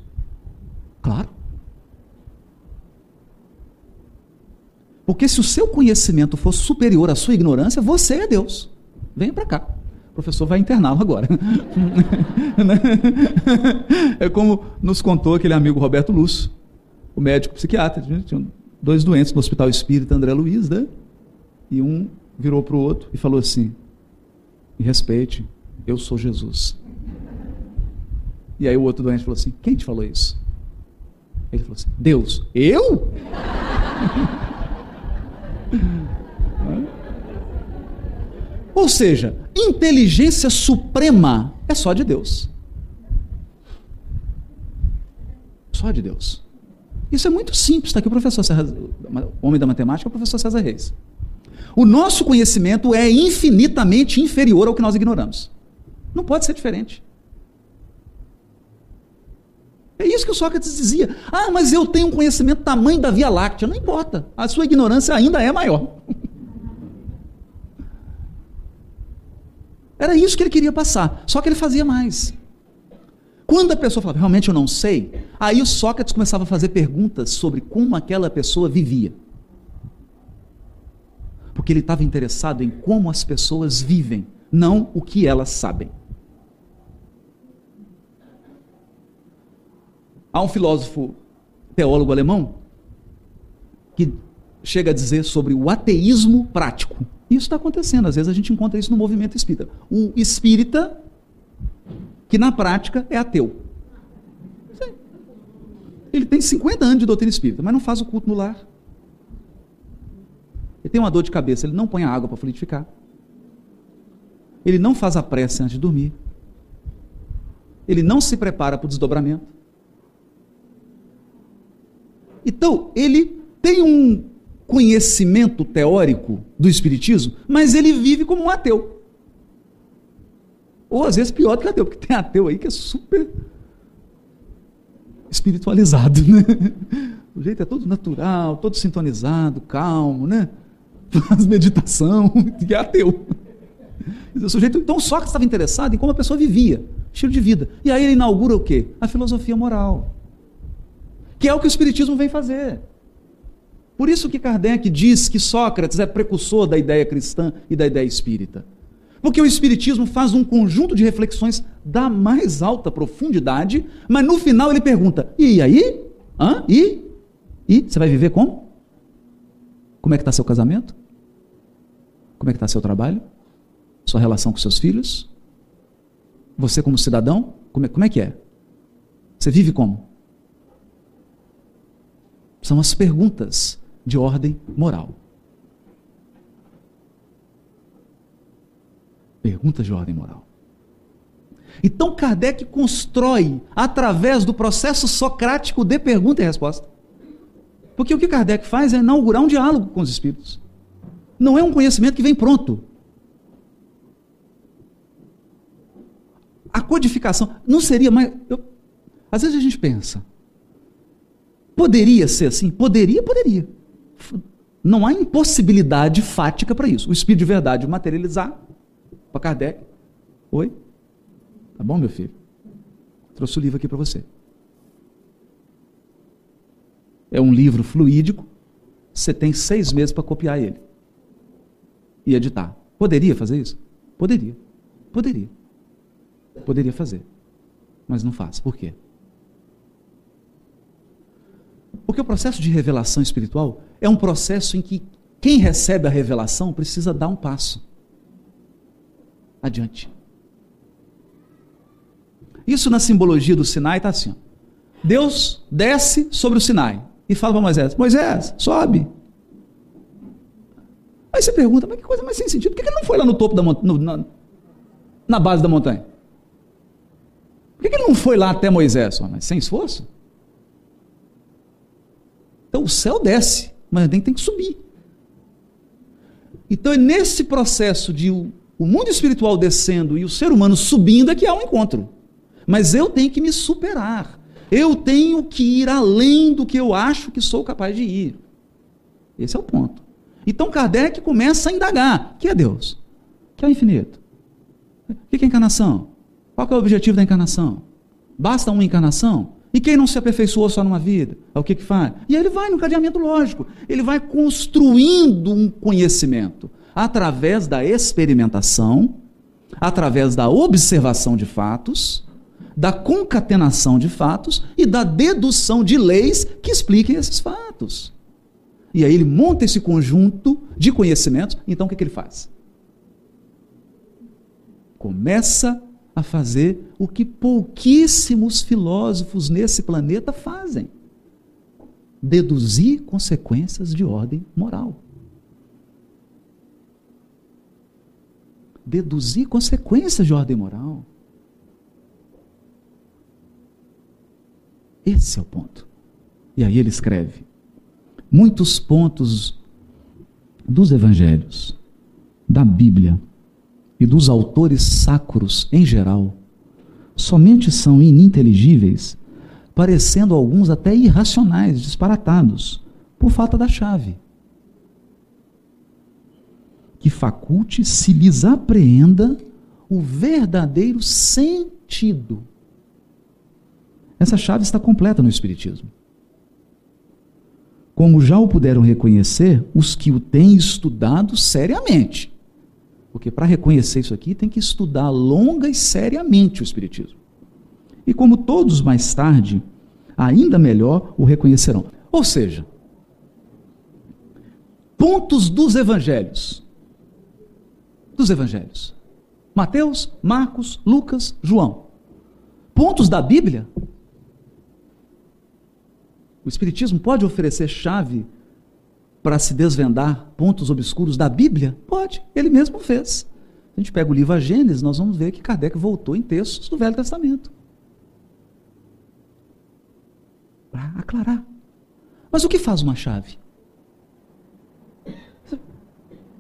Claro. Porque se o seu conhecimento for superior à sua ignorância, você é Deus. Venha para cá professor vai interná-lo agora. é como nos contou aquele amigo Roberto Lúcio, o médico psiquiatra. Tinha dois doentes no Hospital Espírita André Luiz, né? E um virou para o outro e falou assim: Me respeite, eu sou Jesus. E aí o outro doente falou assim: Quem te falou isso? Ele falou assim: Deus. Eu? Ou seja, inteligência suprema é só de Deus. Só de Deus. Isso é muito simples. Está aqui o professor César, homem da matemática, o professor César Reis. O nosso conhecimento é infinitamente inferior ao que nós ignoramos. Não pode ser diferente. É isso que o Sócrates dizia. Ah, mas eu tenho um conhecimento tamanho da Via Láctea. Não importa. A sua ignorância ainda é maior. Era isso que ele queria passar. Só que ele fazia mais. Quando a pessoa falava, realmente eu não sei, aí o Sócrates começava a fazer perguntas sobre como aquela pessoa vivia. Porque ele estava interessado em como as pessoas vivem, não o que elas sabem. Há um filósofo teólogo alemão que chega a dizer sobre o ateísmo prático. Isso está acontecendo, às vezes a gente encontra isso no movimento espírita. O espírita, que na prática é ateu. Ele tem 50 anos de doutrina espírita, mas não faz o culto no lar. Ele tem uma dor de cabeça, ele não põe a água para fluidificar. Ele não faz a prece antes de dormir. Ele não se prepara para o desdobramento. Então, ele tem um conhecimento teórico do Espiritismo, mas ele vive como um ateu. Ou às vezes pior do que ateu, porque tem ateu aí que é super espiritualizado, né? O jeito é todo natural, todo sintonizado, calmo, né? Faz meditação, e é ateu. O sujeito, então estava interessado em como a pessoa vivia, estilo de vida. E aí ele inaugura o quê? A filosofia moral. Que é o que o Espiritismo vem fazer. Por isso que Kardec diz que Sócrates é precursor da ideia cristã e da ideia espírita. Porque o Espiritismo faz um conjunto de reflexões da mais alta profundidade, mas no final ele pergunta: e aí? Hã? E? E? Você vai viver como? Como é que está seu casamento? Como é que está seu trabalho? Sua relação com seus filhos? Você como cidadão? Como é, como é que é? Você vive como? São as perguntas de ordem moral. Perguntas de ordem moral. Então Kardec constrói, através do processo socrático de pergunta e resposta. Porque o que Kardec faz é inaugurar um diálogo com os espíritos. Não é um conhecimento que vem pronto. A codificação não seria mais. Eu, às vezes a gente pensa, poderia ser assim? Poderia, poderia. Não há impossibilidade fática para isso. O espírito de verdade materializar para Kardec. Oi? Tá bom, meu filho? Trouxe o livro aqui para você. É um livro fluídico. Você tem seis meses para copiar ele e editar. Poderia fazer isso? Poderia. Poderia. Poderia fazer. Mas não faz. Por quê? Porque o processo de revelação espiritual é um processo em que quem recebe a revelação precisa dar um passo adiante. Isso na simbologia do Sinai está assim: ó. Deus desce sobre o Sinai e fala para Moisés: Moisés, sobe. Aí você pergunta, mas que coisa mais sem sentido, por que ele não foi lá no topo da montanha, na, base da montanha? Por que ele não foi lá até Moisés? Mas sem esforço? Então o céu desce, mas tem, tem que subir. Então é nesse processo de o, o mundo espiritual descendo e o ser humano subindo é que há um encontro. Mas eu tenho que me superar. Eu tenho que ir além do que eu acho que sou capaz de ir. Esse é o ponto. Então Kardec começa a indagar: que é Deus? Que é o infinito? O que é encarnação? Qual é o objetivo da encarnação? Basta uma encarnação? E quem não se aperfeiçoou só numa vida? É o que, que faz? E aí ele vai no cadeamento lógico. Ele vai construindo um conhecimento através da experimentação, através da observação de fatos, da concatenação de fatos e da dedução de leis que expliquem esses fatos. E aí ele monta esse conjunto de conhecimentos, então o que, que ele faz? Começa a fazer o que pouquíssimos filósofos nesse planeta fazem: deduzir consequências de ordem moral. Deduzir consequências de ordem moral. Esse é o ponto. E aí ele escreve muitos pontos dos evangelhos, da Bíblia e dos autores sacros em geral somente são ininteligíveis, parecendo alguns até irracionais, disparatados, por falta da chave. Que faculte se lhes apreenda o verdadeiro sentido essa chave está completa no Espiritismo. Como já o puderam reconhecer os que o têm estudado seriamente. Porque para reconhecer isso aqui tem que estudar longa e seriamente o Espiritismo. E como todos mais tarde, ainda melhor o reconhecerão. Ou seja, pontos dos evangelhos. Dos evangelhos. Mateus, Marcos, Lucas, João. Pontos da Bíblia o Espiritismo pode oferecer chave para se desvendar pontos obscuros da Bíblia? Pode, ele mesmo fez. A gente pega o livro A Gênesis, nós vamos ver que Kardec voltou em textos do Velho Testamento. Para aclarar. Mas o que faz uma chave?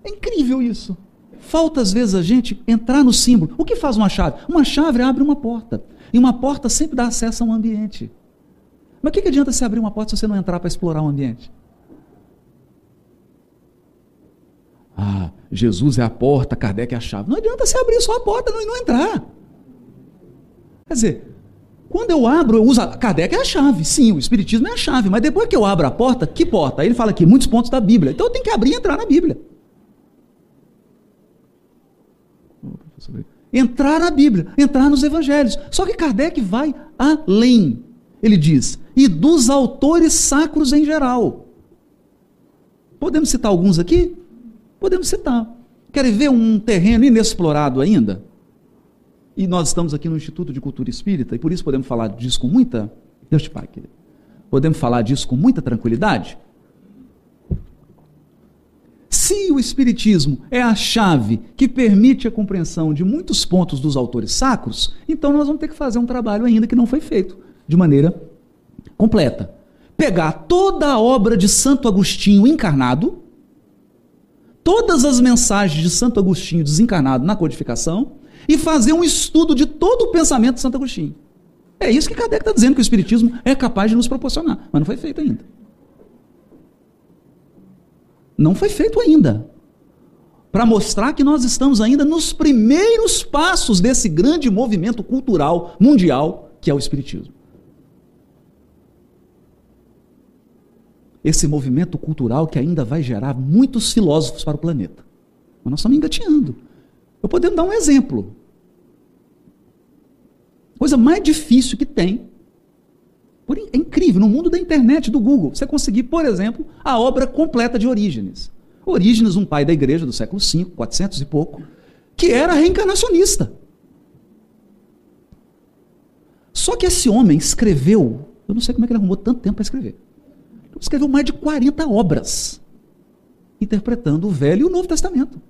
É incrível isso. Falta às vezes a gente entrar no símbolo. O que faz uma chave? Uma chave abre uma porta. E uma porta sempre dá acesso a um ambiente. Mas o que, que adianta você abrir uma porta se você não entrar para explorar o ambiente? Ah, Jesus é a porta, Kardec é a chave. Não adianta você abrir só a porta e não, entrar. Quer dizer, quando eu abro, eu uso. A, Kardec é a chave, sim, o Espiritismo é a chave, mas depois que eu abro a porta, que porta? Aí ele fala aqui, muitos pontos da Bíblia. Então eu tenho que abrir e entrar na Bíblia. Entrar na Bíblia, entrar nos Evangelhos. Só que Kardec vai além. Ele diz: e dos autores sacros em geral. Podemos citar alguns aqui? Podemos citar. Querem ver um terreno inexplorado ainda? E nós estamos aqui no Instituto de Cultura Espírita e por isso podemos falar disso com muita. Deus te querido. Podemos falar disso com muita tranquilidade? Se o Espiritismo é a chave que permite a compreensão de muitos pontos dos autores sacros, então nós vamos ter que fazer um trabalho ainda que não foi feito de maneira completa. Pegar toda a obra de Santo Agostinho encarnado, todas as mensagens de Santo Agostinho desencarnado na codificação e fazer um estudo de todo o pensamento de Santo Agostinho. É isso que Kardec está dizendo que o Espiritismo é capaz de nos proporcionar, mas não foi feito ainda. Não foi feito ainda. Para mostrar que nós estamos ainda nos primeiros passos desse grande movimento cultural mundial que é o Espiritismo. Esse movimento cultural que ainda vai gerar muitos filósofos para o planeta. Mas nós estamos engatinhando. Eu podemos dar um exemplo. Coisa mais difícil que tem. É incrível, no mundo da internet, do Google, você conseguir, por exemplo, a obra completa de Orígenes. Orígenes, um pai da igreja do século V, 400 e pouco, que era reencarnacionista. Só que esse homem escreveu, eu não sei como é que ele arrumou tanto tempo para escrever. Escreveu mais de 40 obras, interpretando o Velho e o Novo Testamento.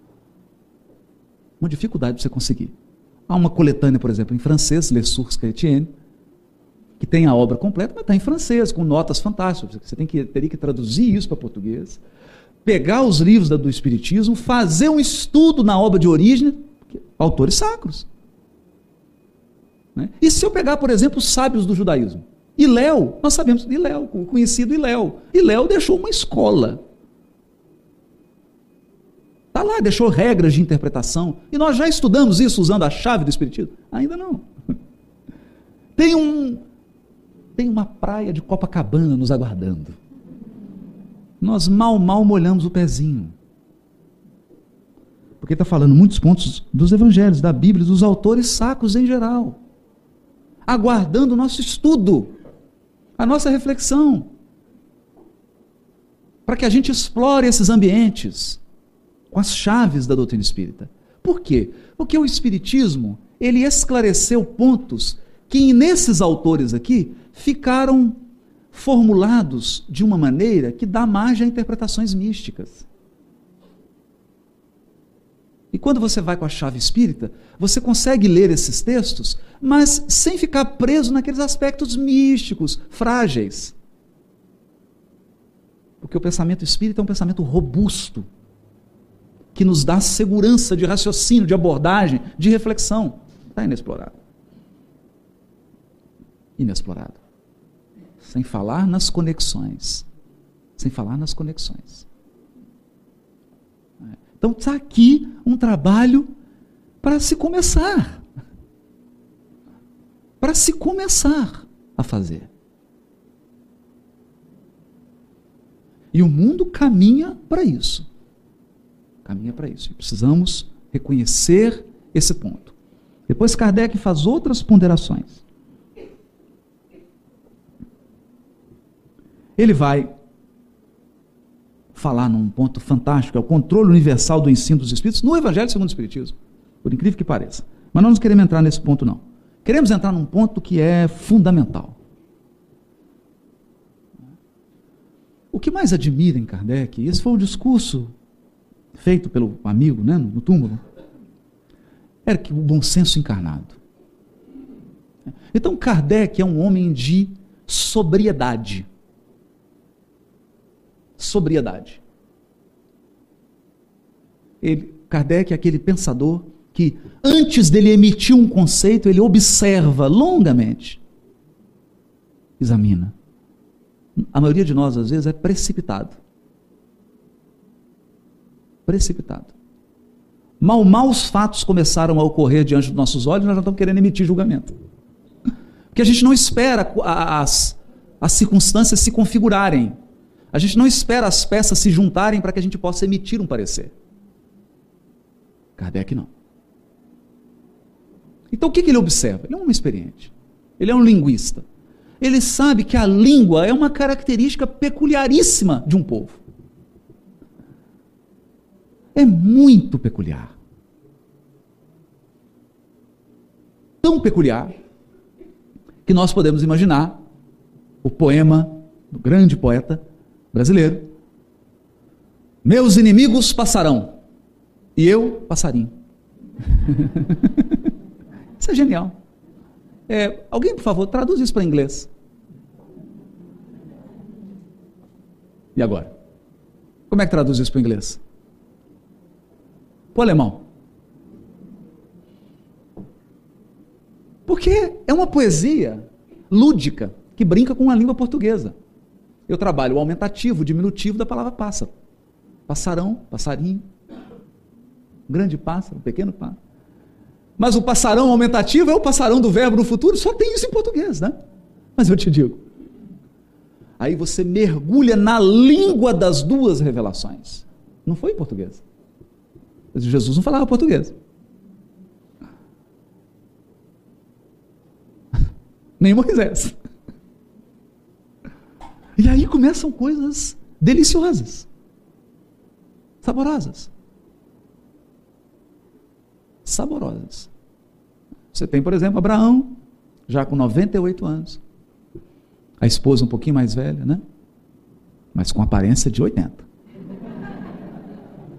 Uma dificuldade para você conseguir. Há uma coletânea, por exemplo, em francês, Les Sources Chrétiennes, que tem a obra completa, mas está em francês, com notas fantásticas. Você tem que, teria que traduzir isso para português, pegar os livros do Espiritismo, fazer um estudo na obra de origem, autores sacros. Né? E se eu pegar, por exemplo, os sábios do judaísmo? Iléu, nós sabemos, Iléu, o conhecido Iléu. Iléu deixou uma escola Está lá, deixou regras de interpretação. E nós já estudamos isso usando a chave do Espiritismo? Ainda não. Tem, um, tem uma praia de Copacabana nos aguardando. Nós mal, mal molhamos o pezinho. Porque está falando muitos pontos dos evangelhos, da Bíblia, dos autores sacros em geral. Aguardando o nosso estudo, a nossa reflexão. Para que a gente explore esses ambientes com as chaves da doutrina espírita. Por quê? Porque o espiritismo, ele esclareceu pontos que nesses autores aqui ficaram formulados de uma maneira que dá margem a interpretações místicas. E quando você vai com a chave espírita, você consegue ler esses textos, mas sem ficar preso naqueles aspectos místicos, frágeis. Porque o pensamento espírita é um pensamento robusto, que nos dá segurança de raciocínio, de abordagem, de reflexão. Está inexplorado. Inexplorado. Sem falar nas conexões. Sem falar nas conexões. Então está aqui um trabalho para se começar. Para se começar a fazer. E o mundo caminha para isso caminha para isso. E precisamos reconhecer esse ponto. Depois Kardec faz outras ponderações. Ele vai falar num ponto fantástico, é o controle universal do ensino dos espíritos no Evangelho segundo o Espiritismo, por incrível que pareça. Mas nós não queremos entrar nesse ponto, não. Queremos entrar num ponto que é fundamental. O que mais admira em Kardec, esse foi o discurso feito pelo amigo né, no túmulo, era que o bom senso encarnado. Então Kardec é um homem de sobriedade. Sobriedade. Ele, Kardec é aquele pensador que, antes dele emitir um conceito, ele observa longamente, examina. A maioria de nós, às vezes, é precipitado precipitado. Mal, mal os fatos começaram a ocorrer diante dos nossos olhos, nós já estamos querendo emitir julgamento. Porque a gente não espera as, as circunstâncias se configurarem. A gente não espera as peças se juntarem para que a gente possa emitir um parecer. Kardec não. Então o que, que ele observa? Ele é um homem experiente. Ele é um linguista. Ele sabe que a língua é uma característica peculiaríssima de um povo é muito peculiar. Tão peculiar que nós podemos imaginar o poema do grande poeta brasileiro, Meus inimigos passarão, e eu passarinho. isso é genial. É, alguém, por favor, traduz isso para inglês. E agora? Como é que traduz isso para inglês? Para alemão. Porque é uma poesia lúdica que brinca com a língua portuguesa. Eu trabalho o aumentativo, o diminutivo da palavra pássaro. Passarão, passarinho. Grande pássaro, pequeno pássaro. Mas o passarão aumentativo é o passarão do verbo no futuro, só tem isso em português, né? Mas eu te digo. Aí você mergulha na língua das duas revelações. Não foi em português. Jesus não falava português. Nem Moisés. E aí começam coisas deliciosas, saborosas. Saborosas. Você tem, por exemplo, Abraão, já com 98 anos. A esposa um pouquinho mais velha, né? Mas com aparência de 80.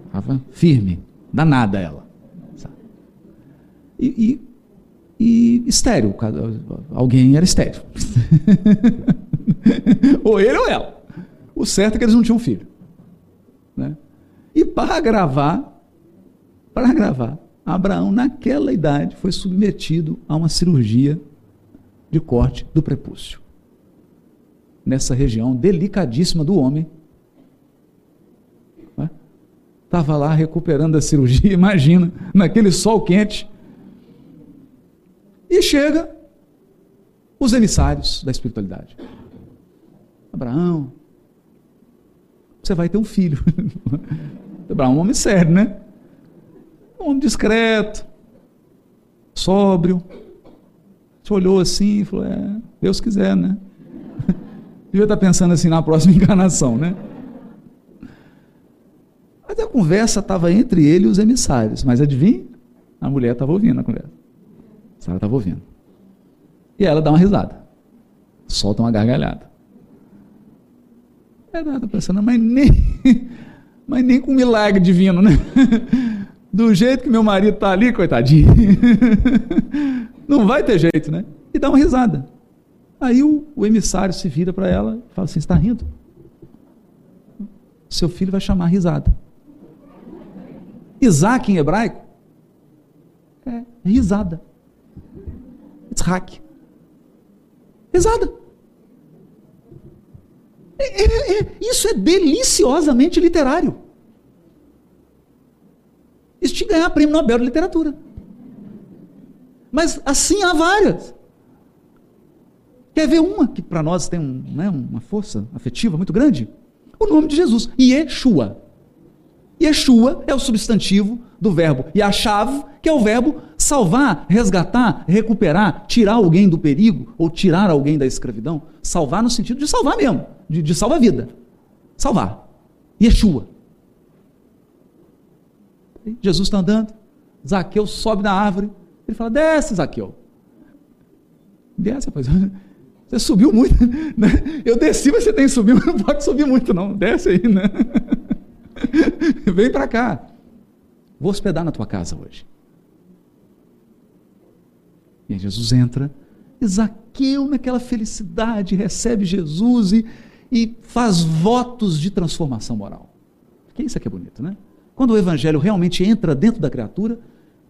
Estava firme, danada ela. E, e, e estéreo, alguém era estéreo. ou ele ou ela. O certo é que eles não tinham filho. Né? E para gravar, para gravar, Abraão, naquela idade, foi submetido a uma cirurgia de corte do prepúcio. Nessa região delicadíssima do homem. Estava lá recuperando a cirurgia, imagina, naquele sol quente. E chega os emissários da espiritualidade. Abraão, você vai ter um filho. Abraão é um homem sério, né? Um homem discreto, sóbrio. Você olhou assim e falou: É, Deus quiser, né? Devia estar pensando assim na próxima encarnação, né? Mas a conversa estava entre ele e os emissários. Mas adivinha? A mulher estava ouvindo a conversa. Sara estava ouvindo. E ela dá uma risada. Solta uma gargalhada. É nada pensando, mas nem, mas nem com milagre divino, né? Do jeito que meu marido está ali, coitadinho. Não vai ter jeito, né? E dá uma risada. Aí o, o emissário se vira para ela e fala assim: está rindo? Seu filho vai chamar risada. Isaac em hebraico é risada. Itzhak. Risada. É, é, é, isso é deliciosamente literário. Isso te ganhar prêmio Nobel de Literatura. Mas assim há várias. Quer ver uma que para nós tem um, né, uma força afetiva muito grande? O nome de Jesus, Yeshua. Yeshua é o substantivo do verbo Yashav, que é o verbo salvar, resgatar, recuperar, tirar alguém do perigo ou tirar alguém da escravidão. Salvar no sentido de salvar mesmo, de, de salvar a vida. Salvar. Yeshua. Jesus está andando, Zaqueu sobe na árvore, ele fala: desce, Zaqueu. Desce, rapaz. Você subiu muito, né? Eu desci, mas você tem que subir, não pode subir muito, não. Desce aí, né? Vem para cá. Vou hospedar na tua casa hoje. E Jesus entra, e Zaqueu, naquela felicidade, recebe Jesus e, e faz votos de transformação moral. Que isso aqui é bonito, né? Quando o evangelho realmente entra dentro da criatura,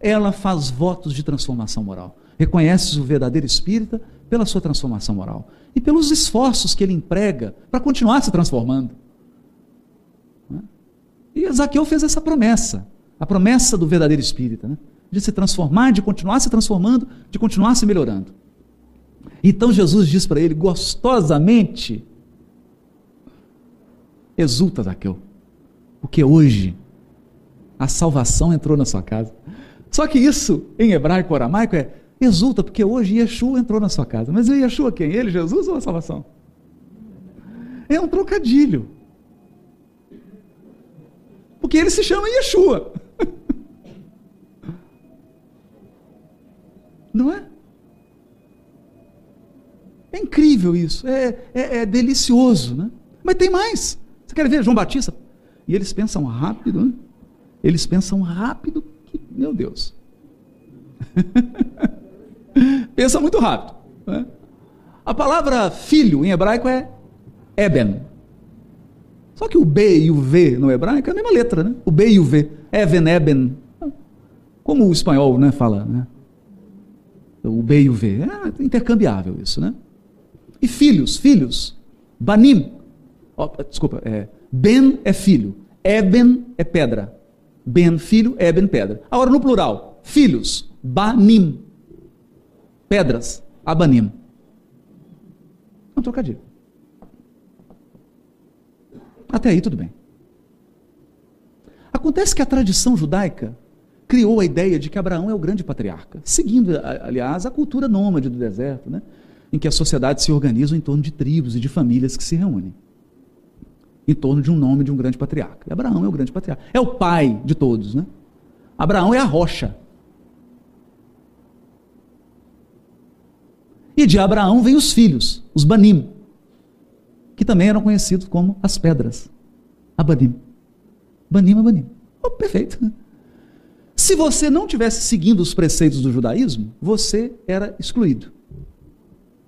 ela faz votos de transformação moral. Reconhece o verdadeiro espírita pela sua transformação moral e pelos esforços que ele emprega para continuar se transformando. E Zaqueu fez essa promessa, a promessa do verdadeiro espírita, né? de se transformar, de continuar se transformando, de continuar se melhorando. Então Jesus diz para ele gostosamente: exulta, Zaqueu, porque hoje a salvação entrou na sua casa. Só que isso, em hebraico aramaico, é exulta, porque hoje Yeshua entrou na sua casa. Mas Yeshua quem? Ele, Jesus ou a salvação? É um trocadilho. Porque ele se chama Yeshua. Não é? É incrível isso, é, é, é, delicioso, né? Mas tem mais. Você quer ver João Batista? E eles pensam rápido, né? Eles pensam rápido, que, meu Deus. Pensa muito rápido. Né? A palavra filho em hebraico é Eben. Só que o B e o V no hebraico é a mesma letra, né? O B e o V. Even, Eben. Como o espanhol né, fala, né? O B e o V. É intercambiável isso, né? E filhos, filhos. Banim. Desculpa, é, Ben é filho. Eben é pedra. Ben, filho, Eben, pedra. Agora no plural, filhos. Banim. Pedras. Abanim. É um trocadilho. Até aí tudo bem. Acontece que a tradição judaica criou a ideia de que Abraão é o grande patriarca, seguindo, aliás, a cultura nômade do deserto, né? em que as sociedades se organizam em torno de tribos e de famílias que se reúnem em torno de um nome de um grande patriarca. E Abraão é o grande patriarca. É o pai de todos, né? Abraão é a rocha. E de Abraão vêm os filhos, os Banim, que também eram conhecidos como as pedras. Abanim. Banim, Abanim. Oh, perfeito. Se você não tivesse seguindo os preceitos do judaísmo, você era excluído.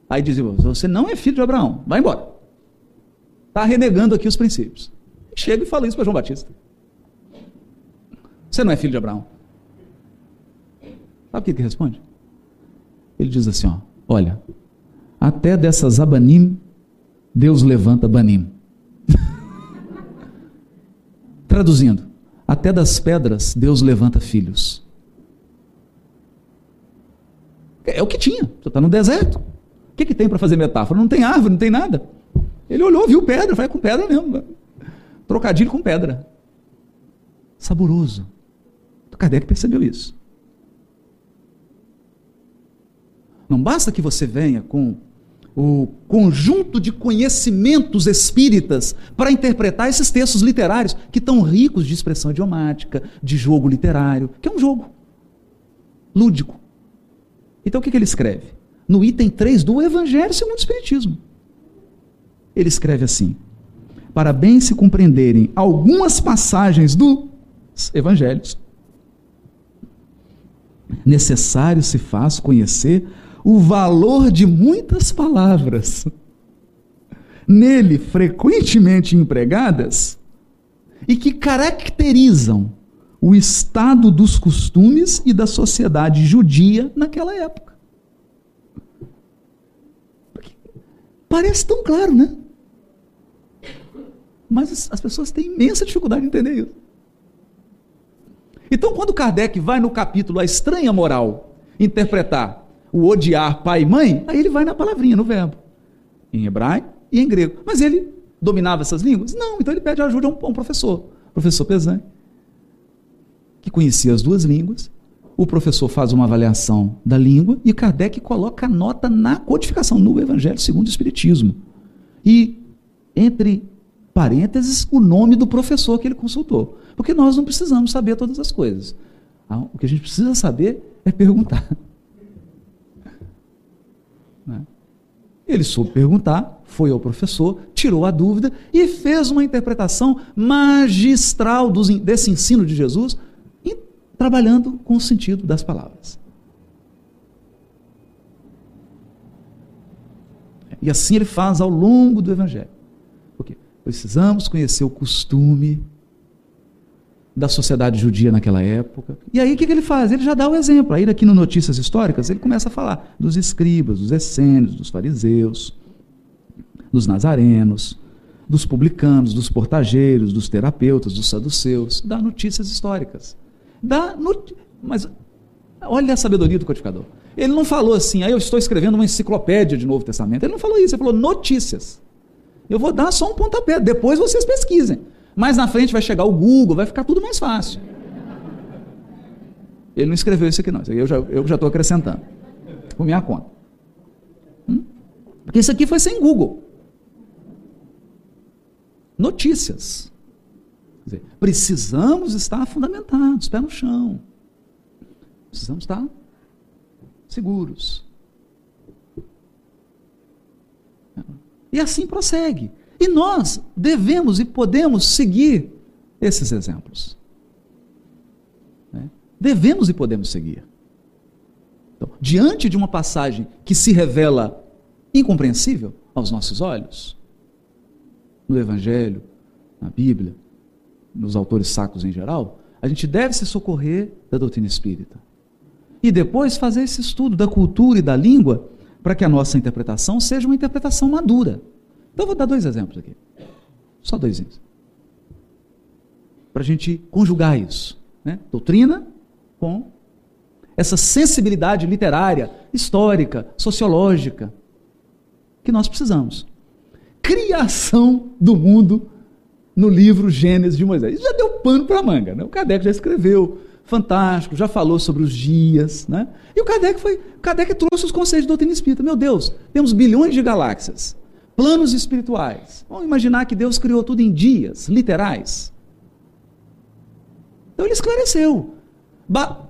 Aí dizia, você não é filho de Abraão, vai embora. Está renegando aqui os princípios. Chega e fala isso para João Batista. Você não é filho de Abraão. Sabe o que ele responde? Ele diz assim: ó, olha, até dessas abanim, Deus levanta banim. Traduzindo, até das pedras, Deus levanta filhos. É o que tinha. Você está no deserto. O que, que tem para fazer metáfora? Não tem árvore, não tem nada. Ele olhou, viu pedra, vai com pedra mesmo. Trocadilho com pedra. Saboroso. O Kardec percebeu isso. Não basta que você venha com o conjunto de conhecimentos espíritas para interpretar esses textos literários que estão ricos de expressão idiomática, de jogo literário, que é um jogo lúdico. Então o que, que ele escreve? No item 3 do Evangelho segundo o Espiritismo. Ele escreve assim: para bem se compreenderem algumas passagens dos evangelhos, necessário se faz conhecer o valor de muitas palavras nele frequentemente empregadas e que caracterizam o estado dos costumes e da sociedade judia naquela época. Parece tão claro, né? Mas as pessoas têm imensa dificuldade de entender isso. Então, quando Kardec vai no capítulo A Estranha Moral interpretar o odiar pai e mãe, aí ele vai na palavrinha, no verbo, em hebraico e em grego. Mas ele dominava essas línguas? Não, então ele pede ajuda a um, a um professor, professor Pesan, que conhecia as duas línguas. O professor faz uma avaliação da língua e Kardec coloca a nota na codificação, no Evangelho segundo o Espiritismo. E entre parênteses, o nome do professor que ele consultou. Porque nós não precisamos saber todas as coisas. Ah, o que a gente precisa saber é perguntar. Né? Ele soube perguntar, foi ao professor, tirou a dúvida e fez uma interpretação magistral desse ensino de Jesus, trabalhando com o sentido das palavras. E assim ele faz ao longo do Evangelho. Precisamos conhecer o costume da sociedade judia naquela época. E aí o que, ele faz? Ele já dá o exemplo. Aí aqui no Notícias Históricas ele começa a falar dos escribas, dos essênios, dos fariseus, dos nazarenos, dos publicanos, dos portageiros, dos terapeutas, dos saduceus. Dá notícias históricas. Dá not... Mas olha a sabedoria do codificador. Ele não falou assim, aí eu estou escrevendo uma enciclopédia de Novo Testamento. Ele não falou isso, ele falou notícias. Eu vou dar só um pontapé, depois vocês pesquisem. Mais na frente vai chegar o Google, vai ficar tudo mais fácil. Ele não escreveu isso aqui não, isso aqui eu já estou acrescentando. Por minha conta. Hum? Porque isso aqui foi sem Google. Notícias. Dizer, precisamos estar fundamentados, pé no chão. Precisamos estar seguros. E assim prossegue. E nós devemos e podemos seguir esses exemplos. Né? Devemos e podemos seguir. Então, diante de uma passagem que se revela incompreensível aos nossos olhos, no Evangelho, na Bíblia, nos autores sacros em geral, a gente deve se socorrer da doutrina espírita. E depois fazer esse estudo da cultura e da língua para que a nossa interpretação seja uma interpretação madura. Então, eu vou dar dois exemplos aqui. Só dois exemplos. Para a gente conjugar isso. Né? Doutrina com essa sensibilidade literária, histórica, sociológica que nós precisamos. Criação do mundo no livro Gênesis de Moisés. Isso já deu pano para a manga. Né? O Kardec já escreveu, fantástico, já falou sobre os dias. Né? E o Kardec, foi, Kardec trouxe os conceitos de doutrina espírita. Meu Deus, temos bilhões de galáxias, planos espirituais. Vamos imaginar que Deus criou tudo em dias literais. Então ele esclareceu. Ba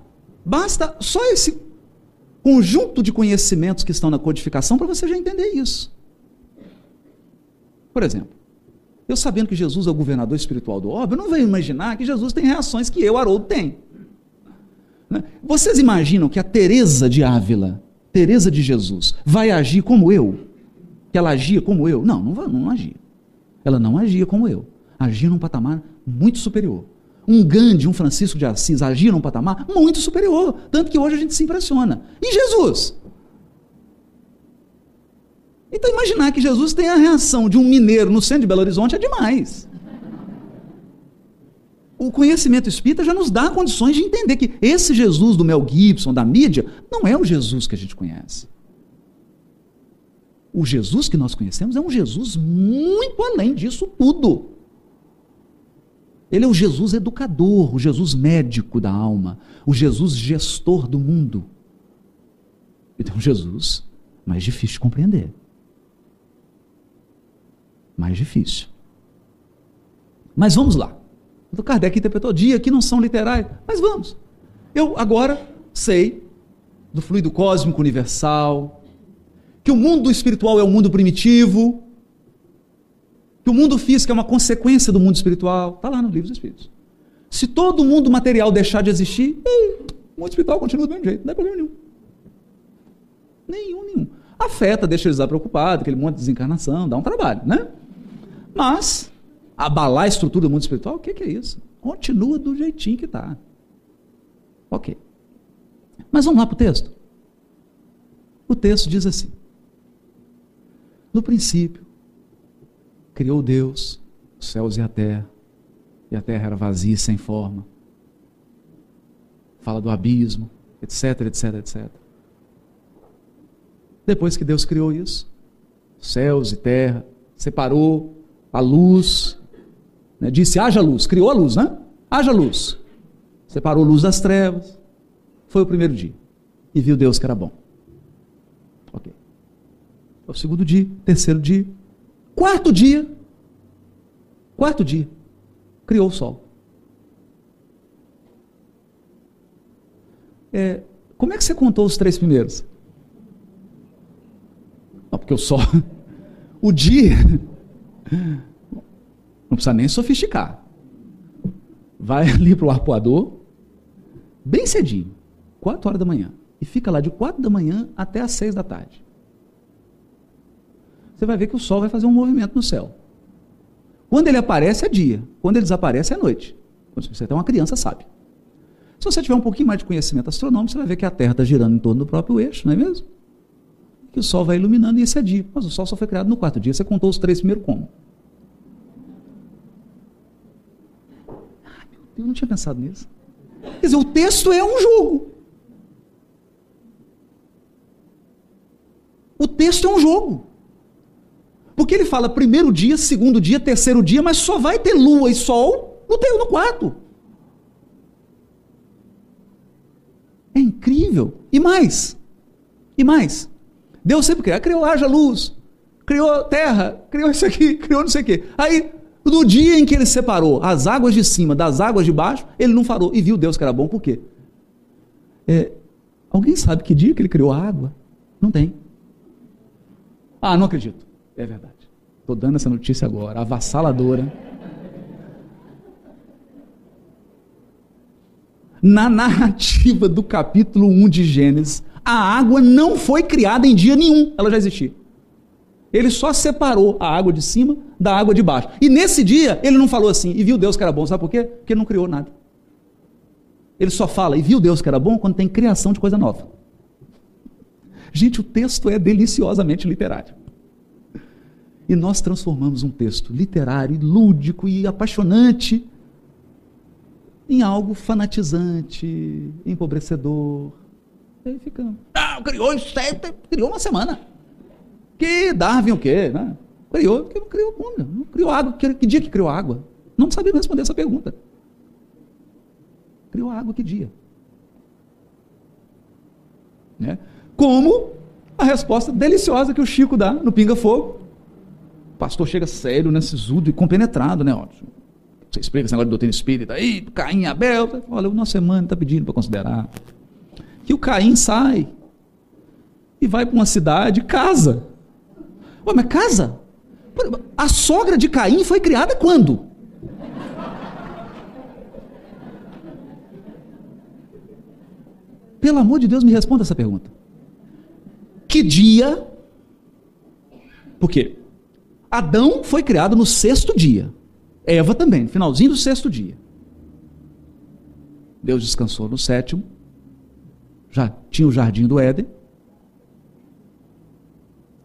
basta só esse conjunto de conhecimentos que estão na codificação para você já entender isso. Por exemplo, eu sabendo que Jesus é o governador espiritual do orbe, eu não venho imaginar que Jesus tem reações que eu, Haroldo, tenho. Né? Vocês imaginam que a Teresa de Ávila, Teresa de Jesus, vai agir como eu? Que ela agia como eu? Não, não, não agia. Ela não agia como eu. Agia num patamar muito superior. Um Gandhi, um Francisco de Assis agia num patamar muito superior. Tanto que hoje a gente se impressiona. E Jesus? Então imaginar que Jesus tem a reação de um mineiro no centro de Belo Horizonte é demais. O conhecimento espírita já nos dá condições de entender que esse Jesus do Mel Gibson, da mídia, não é o Jesus que a gente conhece. O Jesus que nós conhecemos é um Jesus muito além disso tudo. Ele é o Jesus educador, o Jesus médico da alma, o Jesus gestor do mundo. Então, Jesus mais difícil de compreender mais difícil. Mas vamos lá. O Kardec interpretou dia que não são literais, mas vamos. Eu agora sei do fluido cósmico universal, que o mundo espiritual é o um mundo primitivo, que o mundo físico é uma consequência do mundo espiritual. Está lá no livro dos Espíritos. Se todo mundo material deixar de existir, o mundo espiritual continua do mesmo jeito, não é problema nenhum. Nenhum, nenhum. Afeta, deixa eles preocupados, aquele monte de desencarnação, dá um trabalho, né? Mas, abalar a estrutura do mundo espiritual, o que, é isso? Continua do jeitinho que está. Ok. Mas vamos lá para o texto. O texto diz assim: No princípio, criou Deus os céus e a terra, e a terra era vazia sem forma. Fala do abismo, etc, etc, etc. Depois que Deus criou isso, céus e terra, separou a luz, né? disse: haja luz, criou a luz, né? Haja luz. Separou luz das trevas. Foi o primeiro dia. E viu Deus que era bom. Ok. Foi o segundo dia, terceiro dia, quarto dia. Quarto dia. Criou o sol. É, como é que você contou os três primeiros? Não, porque o sol. O dia não precisa nem sofisticar. Vai ali para o arpoador, bem cedinho, 4 horas da manhã. E fica lá de 4 da manhã até as 6 da tarde. Você vai ver que o sol vai fazer um movimento no céu. Quando ele aparece é dia, quando ele desaparece é noite. Quando você é uma criança, sabe. Se você tiver um pouquinho mais de conhecimento astronômico, você vai ver que a Terra está girando em torno do próprio eixo, não é mesmo? Que o Sol vai iluminando e esse é dia. Mas o Sol só foi criado no quarto dia. Você contou os três primeiro como? Eu não tinha pensado nisso. Quer dizer, o texto é um jogo. O texto é um jogo. Porque ele fala primeiro dia, segundo dia, terceiro dia, mas só vai ter lua e sol no teu no quarto. É incrível. E mais. E mais. Deus sempre criou. Criou haja luz, criou terra, criou isso aqui, criou não sei o quê. Aí no dia em que ele separou as águas de cima das águas de baixo, ele não farou. E viu Deus que era bom, por quê? É, alguém sabe que dia que ele criou a água? Não tem. Ah, não acredito. É verdade. Estou dando essa notícia agora, avassaladora. Na narrativa do capítulo 1 de Gênesis, a água não foi criada em dia nenhum, ela já existia. Ele só separou a água de cima da água de baixo. E nesse dia, ele não falou assim, e viu Deus que era bom. Sabe por quê? Porque ele não criou nada. Ele só fala, e viu Deus que era bom, quando tem criação de coisa nova. Gente, o texto é deliciosamente literário. E nós transformamos um texto literário, lúdico e apaixonante em algo fanatizante, empobrecedor. E aí ficamos. Ah, criou, criou uma semana. Que Darwin o quê? Né? Criou, porque não criou como? Não criou água. Que, que dia que criou água? Não sabia responder essa pergunta. Criou água que dia? Né? Como a resposta deliciosa que o Chico dá no Pinga Fogo. O pastor chega sério, né, sisudo e compenetrado, né? Ó, você explica esse negócio de doutrina espírita aí, Caim e Abel. Olha, o nosso irmão está pedindo para considerar. Que o Caim sai e vai para uma cidade, casa. Ué, mas casa? A sogra de Caim foi criada quando? Pelo amor de Deus, me responda essa pergunta. Que dia? Porque Adão foi criado no sexto dia. Eva também, no finalzinho do sexto dia. Deus descansou no sétimo. Já tinha o jardim do Éden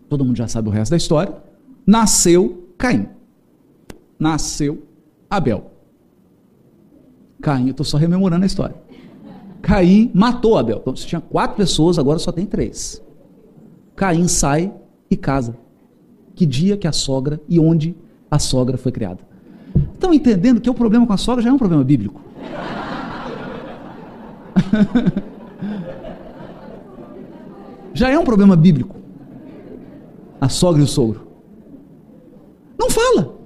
todo mundo já sabe o resto da história. Nasceu Caim. Nasceu Abel. Caim, eu estou só rememorando a história. Caim matou Abel. Então, se tinha quatro pessoas, agora só tem três. Caim sai e casa. Que dia que a sogra e onde a sogra foi criada. Estão entendendo que o problema com a sogra já é um problema bíblico? já é um problema bíblico a sogra e o sogro? Não fala.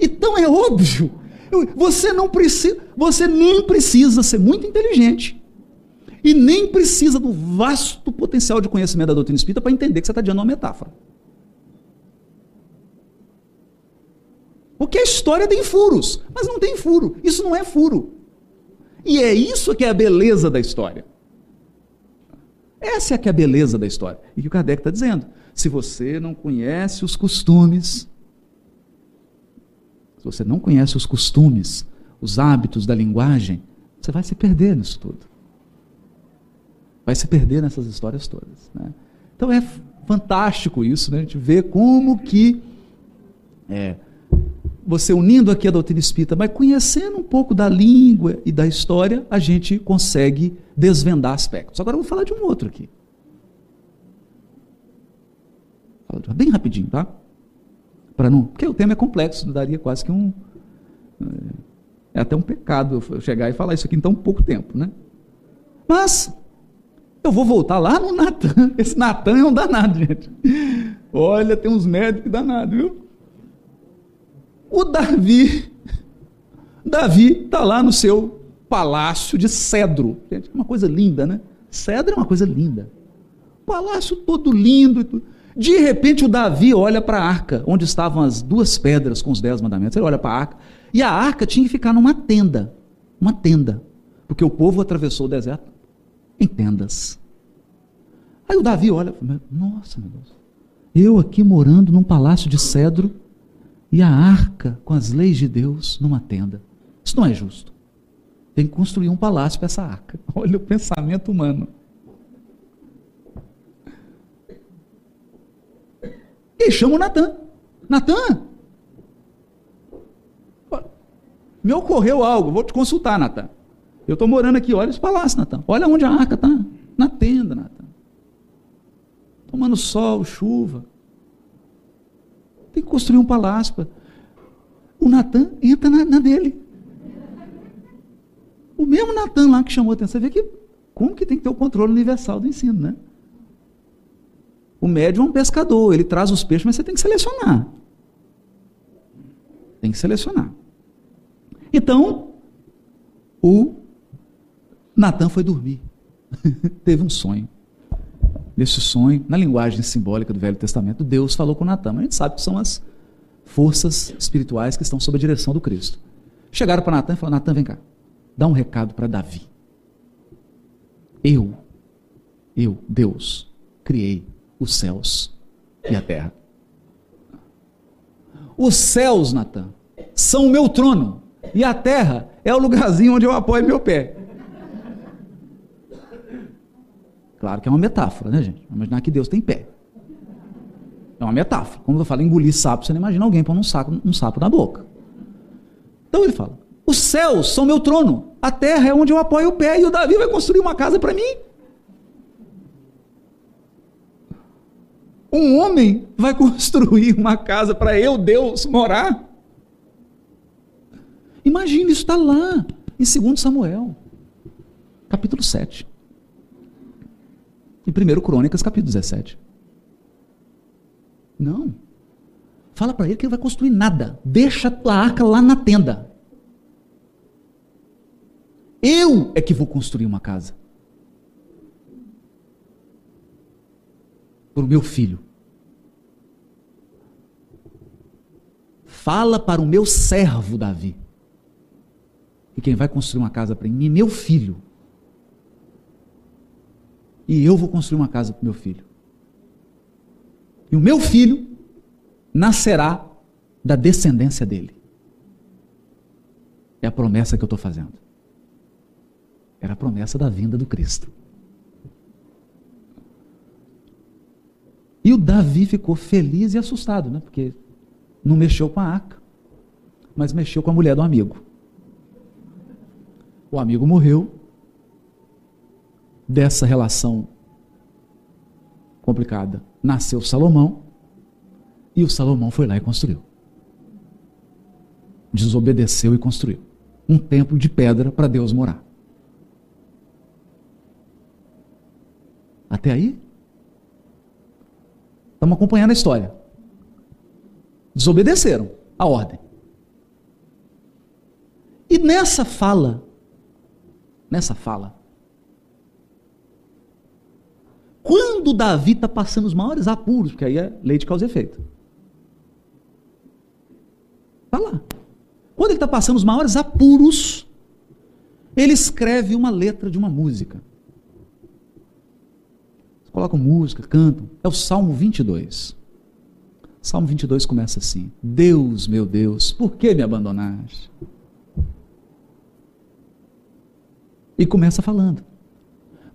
Então é óbvio. Você não precisa, você nem precisa ser muito inteligente. E nem precisa do vasto potencial de conhecimento da doutrina espírita para entender que você está diante de uma metáfora. Porque a história tem furos, mas não tem furo. Isso não é furo. E é isso que é a beleza da história. Essa é que é a beleza da história. E que o Kardec está dizendo. Se você não conhece os costumes, se você não conhece os costumes, os hábitos da linguagem, você vai se perder nisso tudo. Vai se perder nessas histórias todas. Né? Então é fantástico isso, né? a gente vê como que é, você unindo aqui a doutrina espírita, mas conhecendo um pouco da língua e da história, a gente consegue desvendar aspectos. Agora eu vou falar de um outro aqui. Bem rapidinho, tá? Para não, porque o tema é complexo, daria quase que um é até um pecado eu chegar e falar isso aqui em tão pouco tempo, né? Mas eu vou voltar lá no Natan. Esse Natan é um danado, gente. Olha, tem uns médicos danados, viu? O Davi, Davi está lá no seu palácio de cedro. Gente, é uma coisa linda, né? Cedro é uma coisa linda. Palácio todo lindo. De repente o Davi olha para a arca, onde estavam as duas pedras com os dez mandamentos. Ele olha para a arca. E a arca tinha que ficar numa tenda. Uma tenda. Porque o povo atravessou o deserto em tendas. Aí o Davi olha, nossa, meu Deus. Eu aqui morando num palácio de cedro e a arca com as leis de Deus numa tenda. Isso não é justo. Tem que construir um palácio para essa arca. Olha o pensamento humano. E chama o Natan. Natan, me ocorreu algo, vou te consultar, Natan. Eu estou morando aqui, olha esse palácio, Natan. Olha onde a arca está. Na tenda, Natan. Tomando sol, chuva. Tem que construir um palácio. O Natan entra na, na, dele. O mesmo Natan lá que chamou a atenção. Você vê que como que tem que ter o controle universal do ensino, né? O médium é um pescador, ele traz os peixes, mas você tem que selecionar. Tem que selecionar. Então, o Natan foi dormir. Teve um sonho. Nesse sonho, na linguagem simbólica do Velho Testamento, Deus falou com Natan. Mas a gente sabe que são as forças espirituais que estão sob a direção do Cristo. Chegaram para Natan e falaram: Natan, vem cá, dá um recado para Davi. Eu, eu, Deus, criei os céus e a terra. Os céus, Natan, são o meu trono, e a terra é o lugarzinho onde eu apoio meu pé. Claro que é uma metáfora, né, gente? Imaginar que Deus tem pé. É uma metáfora. Quando eu falo engolir sapo, você não imagina alguém pondo um, saco, um sapo na boca. Então ele fala: os céus são meu trono, a terra é onde eu apoio o pé, e o Davi vai construir uma casa para mim. Um homem vai construir uma casa para eu, Deus, morar. Imagina, isso está lá, em 2 Samuel, capítulo 7. Em 1 Crônicas, capítulo 17. Não. Fala para ele que ele vai construir nada. Deixa a arca lá na tenda. Eu é que vou construir uma casa. Para o meu filho. Fala para o meu servo Davi. E quem vai construir uma casa para mim meu filho. E eu vou construir uma casa para meu filho. E o meu filho nascerá da descendência dele. É a promessa que eu estou fazendo. Era a promessa da vinda do Cristo. E o Davi ficou feliz e assustado, né? Porque não mexeu com a arca, mas mexeu com a mulher do amigo. O amigo morreu. Dessa relação complicada, nasceu Salomão, e o Salomão foi lá e construiu. Desobedeceu e construiu um templo de pedra para Deus morar. Até aí? Estamos acompanhando a história. Desobedeceram a ordem. E nessa fala, nessa fala, quando Davi está passando os maiores apuros, porque aí é lei de causa e efeito. Está lá. Quando ele está passando os maiores apuros, ele escreve uma letra de uma música. Colocam música, cantam. É o Salmo 22. Salmo 22 começa assim: Deus, meu Deus, por que me abandonaste? E começa falando.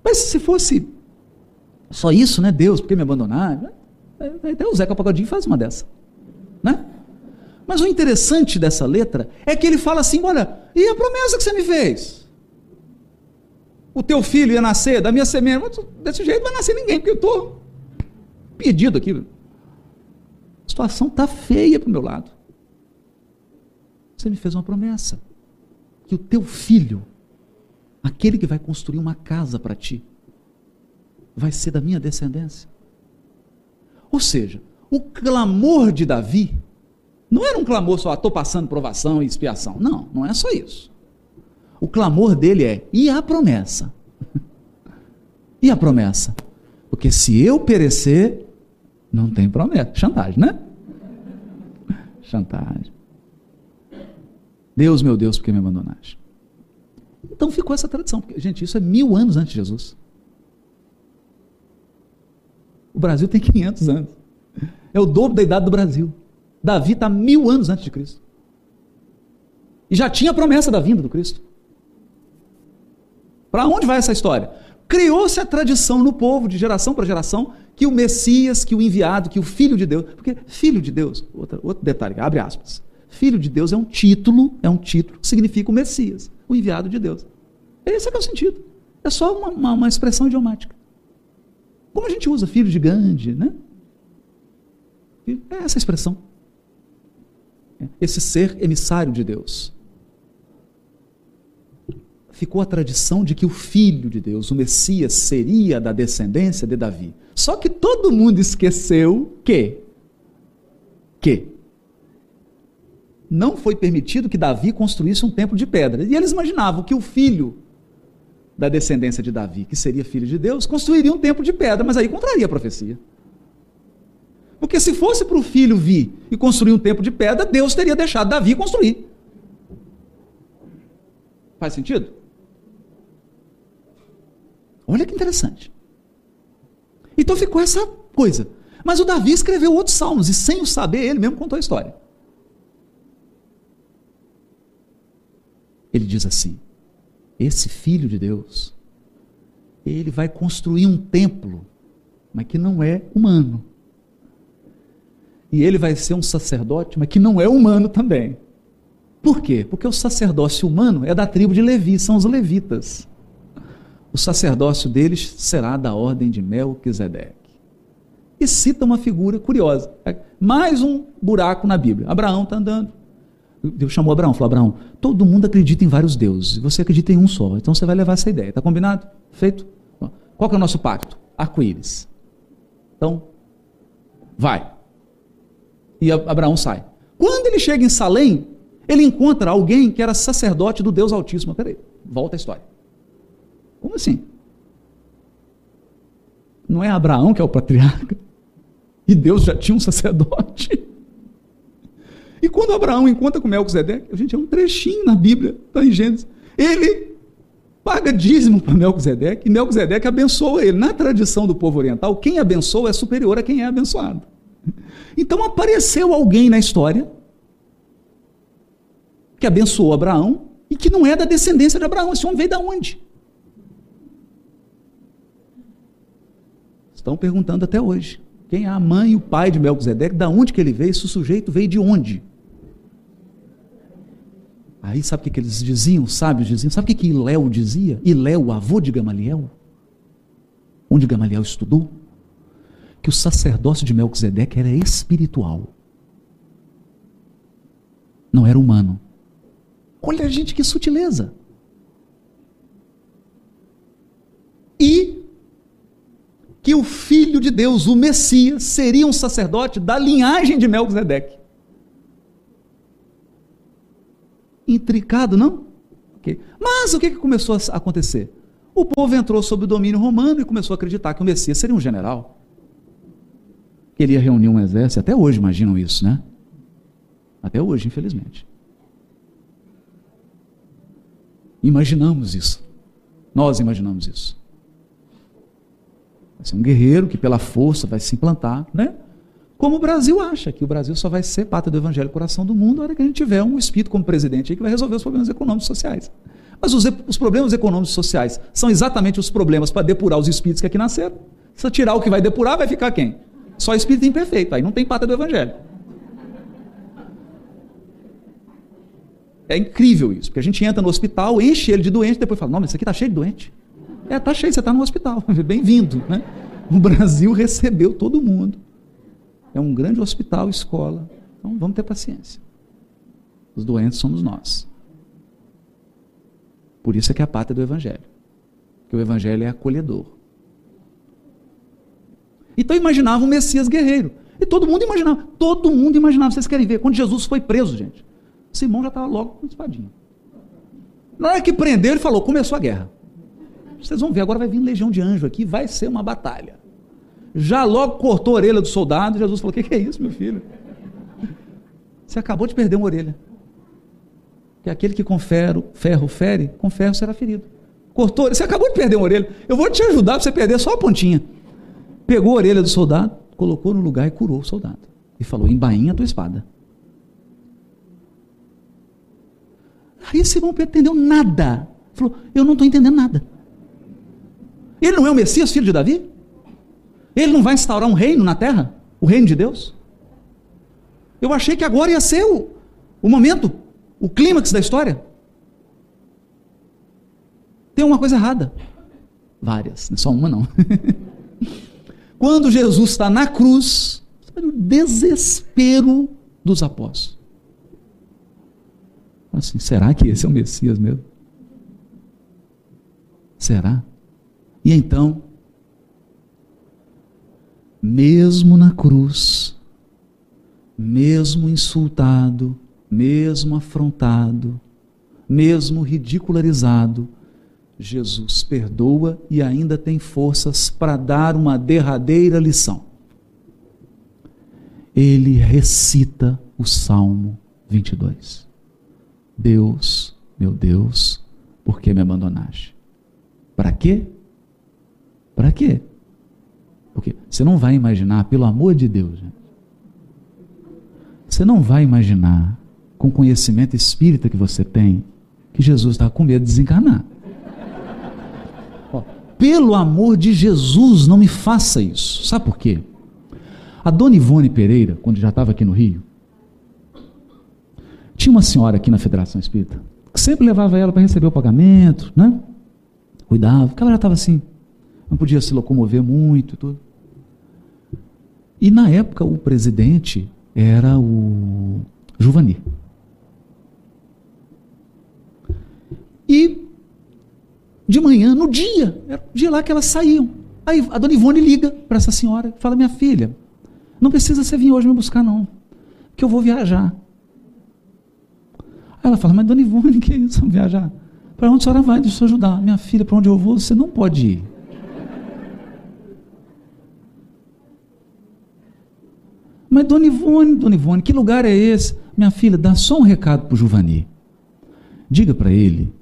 Mas se fosse só isso, né? Deus, por que me abandonar? Até o Zeca Pagodinho faz uma dessa. Né? Mas o interessante dessa letra é que ele fala assim: olha, e a promessa que você me fez? O teu filho ia nascer da minha semente. Desse jeito vai nascer ninguém, porque eu estou pedido aqui. A situação está feia para o meu lado. Você me fez uma promessa: que o teu filho, aquele que vai construir uma casa para ti, vai ser da minha descendência. Ou seja, o clamor de Davi não era um clamor só, estou ah, passando provação e expiação. Não, não é só isso. O clamor dele é: e a promessa? e a promessa? Porque se eu perecer, não tem promessa. Chantagem, né? Chantagem. Deus, meu Deus, por que me abandonaste? Então ficou essa tradição. Porque, gente, isso é mil anos antes de Jesus. O Brasil tem 500 anos. É o dobro da idade do Brasil. Davi está mil anos antes de Cristo. E já tinha a promessa da vinda do Cristo. Para onde vai essa história? Criou-se a tradição no povo, de geração para geração, que o Messias, que o enviado, que o Filho de Deus. Porque Filho de Deus, outro, outro detalhe, abre aspas. Filho de Deus é um título, é um título que significa o Messias, o enviado de Deus. Esse é, é o sentido. É só uma, uma, uma expressão idiomática. Como a gente usa filho de Gandhi, né? É essa expressão. Esse ser emissário de Deus. Ficou a tradição de que o filho de Deus, o Messias, seria da descendência de Davi. Só que todo mundo esqueceu que que não foi permitido que Davi construísse um templo de pedra. E eles imaginavam que o filho da descendência de Davi, que seria filho de Deus, construiria um templo de pedra, mas aí contraria a profecia. Porque se fosse para o filho vir e construir um templo de pedra, Deus teria deixado Davi construir. Faz sentido? Olha que interessante. Então ficou essa coisa. Mas o Davi escreveu outros salmos e sem o saber, ele mesmo contou a história. Ele diz assim: esse filho de Deus, ele vai construir um templo, mas que não é humano. E ele vai ser um sacerdote, mas que não é humano também. Por quê? Porque o sacerdócio humano é da tribo de Levi, são os levitas. O sacerdócio deles será da ordem de Melquisedeque. E cita uma figura curiosa. Mais um buraco na Bíblia. Abraão está andando. Deus chamou Abraão, falou: Abraão, todo mundo acredita em vários deuses, você acredita em um só, então você vai levar essa ideia, está combinado? Feito? Qual que é o nosso pacto? Arco-íris. Então, vai. E Abraão sai. Quando ele chega em Salém, ele encontra alguém que era sacerdote do Deus Altíssimo. Peraí, volta a história. Como assim? Não é Abraão que é o patriarca? E Deus já tinha um sacerdote? E quando Abraão encontra com Melquisedeque, a gente é um trechinho na Bíblia, está em Gênesis. Ele paga dízimo para Melquisedeque e Melquisedeque abençoa ele. Na tradição do povo oriental, quem abençoa é superior a quem é abençoado. Então apareceu alguém na história que abençoou Abraão e que não é da descendência de Abraão. Esse homem veio da onde? Estão perguntando até hoje. Quem é a mãe e o pai de Melquisedeque? Da onde que ele veio? Esse sujeito veio de onde? Aí sabe o que, que eles diziam? Os sábios diziam. Sabe o que, que Iléu dizia? Iléu, avô de Gamaliel? Onde Gamaliel estudou? Que o sacerdócio de Melquisedeque era espiritual. Não era humano. Olha, gente, que sutileza. E que o Filho de Deus, o Messias, seria um sacerdote da linhagem de Melquisedeque. intricado, não? Okay. Mas o que, que começou a acontecer? O povo entrou sob o domínio romano e começou a acreditar que o Messias seria um general. Ele ia reunir um exército, até hoje imaginam isso, né? Até hoje, infelizmente. Imaginamos isso. Nós imaginamos isso. Vai ser um guerreiro que pela força vai se implantar, né? Como o Brasil acha que o Brasil só vai ser pátria do evangelho coração do mundo na hora que a gente tiver um espírito como presidente aí que vai resolver os problemas econômicos e sociais. Mas os, os problemas econômicos e sociais são exatamente os problemas para depurar os espíritos que aqui nasceram. Se tirar o que vai depurar, vai ficar quem? Só espírito imperfeito. Aí não tem pátria do evangelho. É incrível isso, porque a gente entra no hospital, enche ele de doente, depois fala: Não, mas isso aqui está cheio de doente. É, está cheio, você está no hospital. Bem-vindo. Né? O Brasil recebeu todo mundo. É um grande hospital, escola. Então vamos ter paciência. Os doentes somos nós. Por isso é que é a pátria do Evangelho. Que o Evangelho é acolhedor. Então imaginava um Messias guerreiro. E todo mundo imaginava. Todo mundo imaginava. Vocês querem ver? Quando Jesus foi preso, gente, Simão já estava logo com espadinha. Na hora que prendeu, ele falou: começou a guerra. Vocês vão ver, agora vai vir legião de anjo aqui, vai ser uma batalha já logo cortou a orelha do soldado. Jesus falou: O que, que é isso, meu filho? Você acabou de perder uma orelha. Que aquele que com ferro, ferro fere, com ferro será ferido. Cortou, você acabou de perder uma orelha. Eu vou te ajudar para você perder só a pontinha. Pegou a orelha do soldado, colocou no lugar e curou o soldado. E falou: Embainha a tua espada. Aí Simão Pedro entendeu nada. Falou: Eu não estou entendendo nada. Ele não é o Messias, filho de Davi? Ele não vai instaurar um reino na terra? O reino de Deus? Eu achei que agora ia ser o, o momento, o clímax da história. Tem uma coisa errada. Várias, não é só uma não. Quando Jesus está na cruz, o desespero dos apóstolos. Assim, será que esse é o Messias mesmo? Será? E então, mesmo na cruz, mesmo insultado, mesmo afrontado, mesmo ridicularizado, Jesus perdoa e ainda tem forças para dar uma derradeira lição. Ele recita o Salmo 22. Deus, meu Deus, Por que me abandonaste? Para quê? Para quê? Porque você não vai imaginar, pelo amor de Deus, gente, você não vai imaginar, com o conhecimento espírita que você tem, que Jesus estava com medo de desencarnar. Pelo amor de Jesus, não me faça isso. Sabe por quê? A dona Ivone Pereira, quando já estava aqui no Rio, tinha uma senhora aqui na Federação Espírita que sempre levava ela para receber o pagamento, né? Cuidava, porque ela já estava assim, não podia se locomover muito e tudo. E na época o presidente era o Juvani. E de manhã, no dia, era o dia lá que elas saíam. Aí a dona Ivone liga para essa senhora e fala: Minha filha, não precisa você vir hoje me buscar, não, que eu vou viajar. Aí ela fala: Mas dona Ivone, que é isso, viajar? Para onde a senhora vai? Deixa eu ajudar. Minha filha, para onde eu vou, você não pode ir. Mas Dona Ivone, Dona Ivone, que lugar é esse? Minha filha, dá só um recado para o Juvani. Diga para ele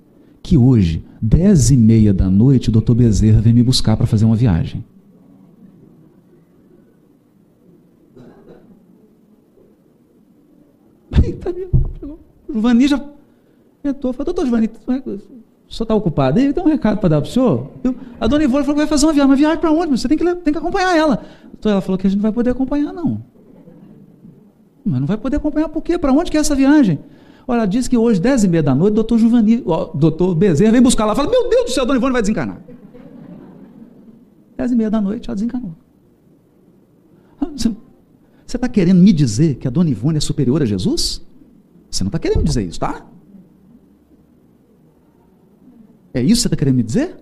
que hoje, dez e meia da noite, o doutor Bezerra vem me buscar para fazer uma viagem. Tá o Juvani já entrou, falou, doutor Juvani, o senhor está ocupado? Ele tem um recado para dar para o senhor. Eu, a dona Ivone falou que vai fazer uma viagem. Mas viagem para onde? Você tem que, tem que acompanhar ela. Então ela falou que a gente não vai poder acompanhar, não. Mas não vai poder acompanhar por quê? Para onde que é essa viagem? Olha, disse que hoje, dez e meia da noite, doutor Juvani, ó, doutor Bezerra vem buscar lá. Fala, meu Deus do céu, Dona Ivone vai desencarnar. Dez e meia da noite, ela desencarnou. Você está querendo me dizer que a Dona Ivone é superior a Jesus? Você não está querendo me dizer isso, tá? É isso que você está querendo me dizer?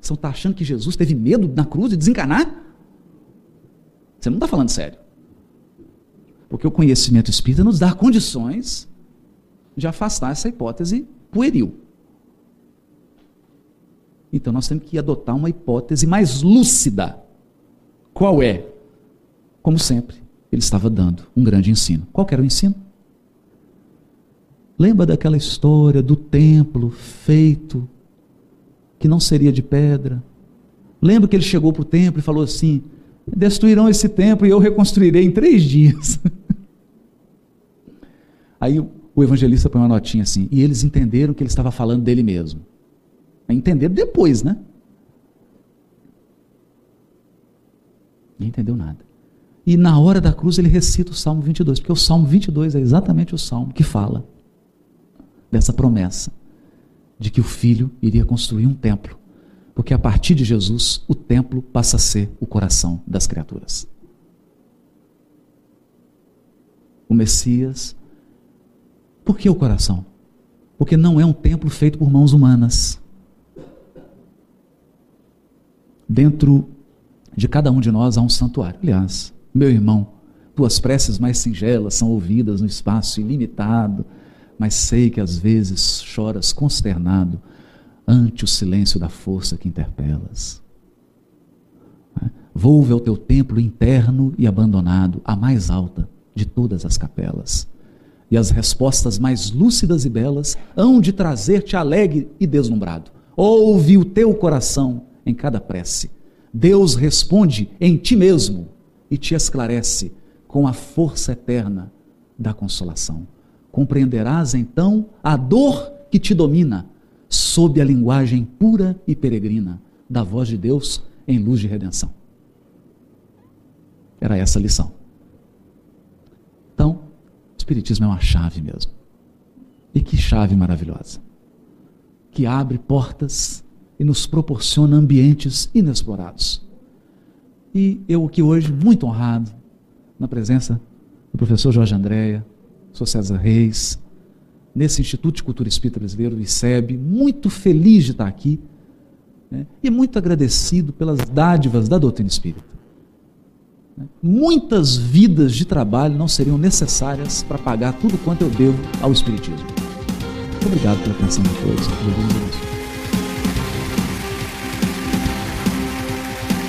Você está achando que Jesus teve medo na cruz de desencarnar? Você não está falando sério. Porque o conhecimento espírita nos dá condições de afastar essa hipótese pueril. Então nós temos que adotar uma hipótese mais lúcida. Qual é? Como sempre, ele estava dando um grande ensino. Qual era o ensino? Lembra daquela história do templo feito que não seria de pedra? Lembra que ele chegou para o templo e falou assim: destruirão esse templo e eu reconstruirei em três dias. Aí o evangelista põe uma notinha assim, e eles entenderam que ele estava falando dele mesmo. Entenderam depois, né? Não entendeu nada. E na hora da cruz ele recita o Salmo 22, porque o Salmo 22 é exatamente o salmo que fala dessa promessa de que o filho iria construir um templo porque a partir de Jesus, o templo passa a ser o coração das criaturas. O Messias. Por que o coração? Porque não é um templo feito por mãos humanas. Dentro de cada um de nós há um santuário. Aliás, meu irmão, tuas preces mais singelas são ouvidas no espaço ilimitado, mas sei que às vezes choras consternado ante o silêncio da força que interpelas. Volve ao teu templo interno e abandonado, a mais alta de todas as capelas. E as respostas mais lúcidas e belas hão de trazer-te alegre e deslumbrado. Ouve o teu coração em cada prece. Deus responde em ti mesmo e te esclarece com a força eterna da consolação. Compreenderás então a dor que te domina sob a linguagem pura e peregrina da voz de Deus em luz de redenção. Era essa a lição. Então, o Espiritismo é uma chave mesmo. E que chave maravilhosa! Que abre portas e nos proporciona ambientes inexplorados. E eu aqui hoje, muito honrado, na presença do professor Jorge Andréia, sou César Reis, nesse Instituto de Cultura Espírita Brasileiro, o ICEB, muito feliz de estar aqui né, e muito agradecido pelas dádivas da doutrina espírita. Né. Muitas vidas de trabalho não seriam necessárias para pagar tudo quanto eu devo ao Espiritismo. Muito obrigado pela atenção de todos.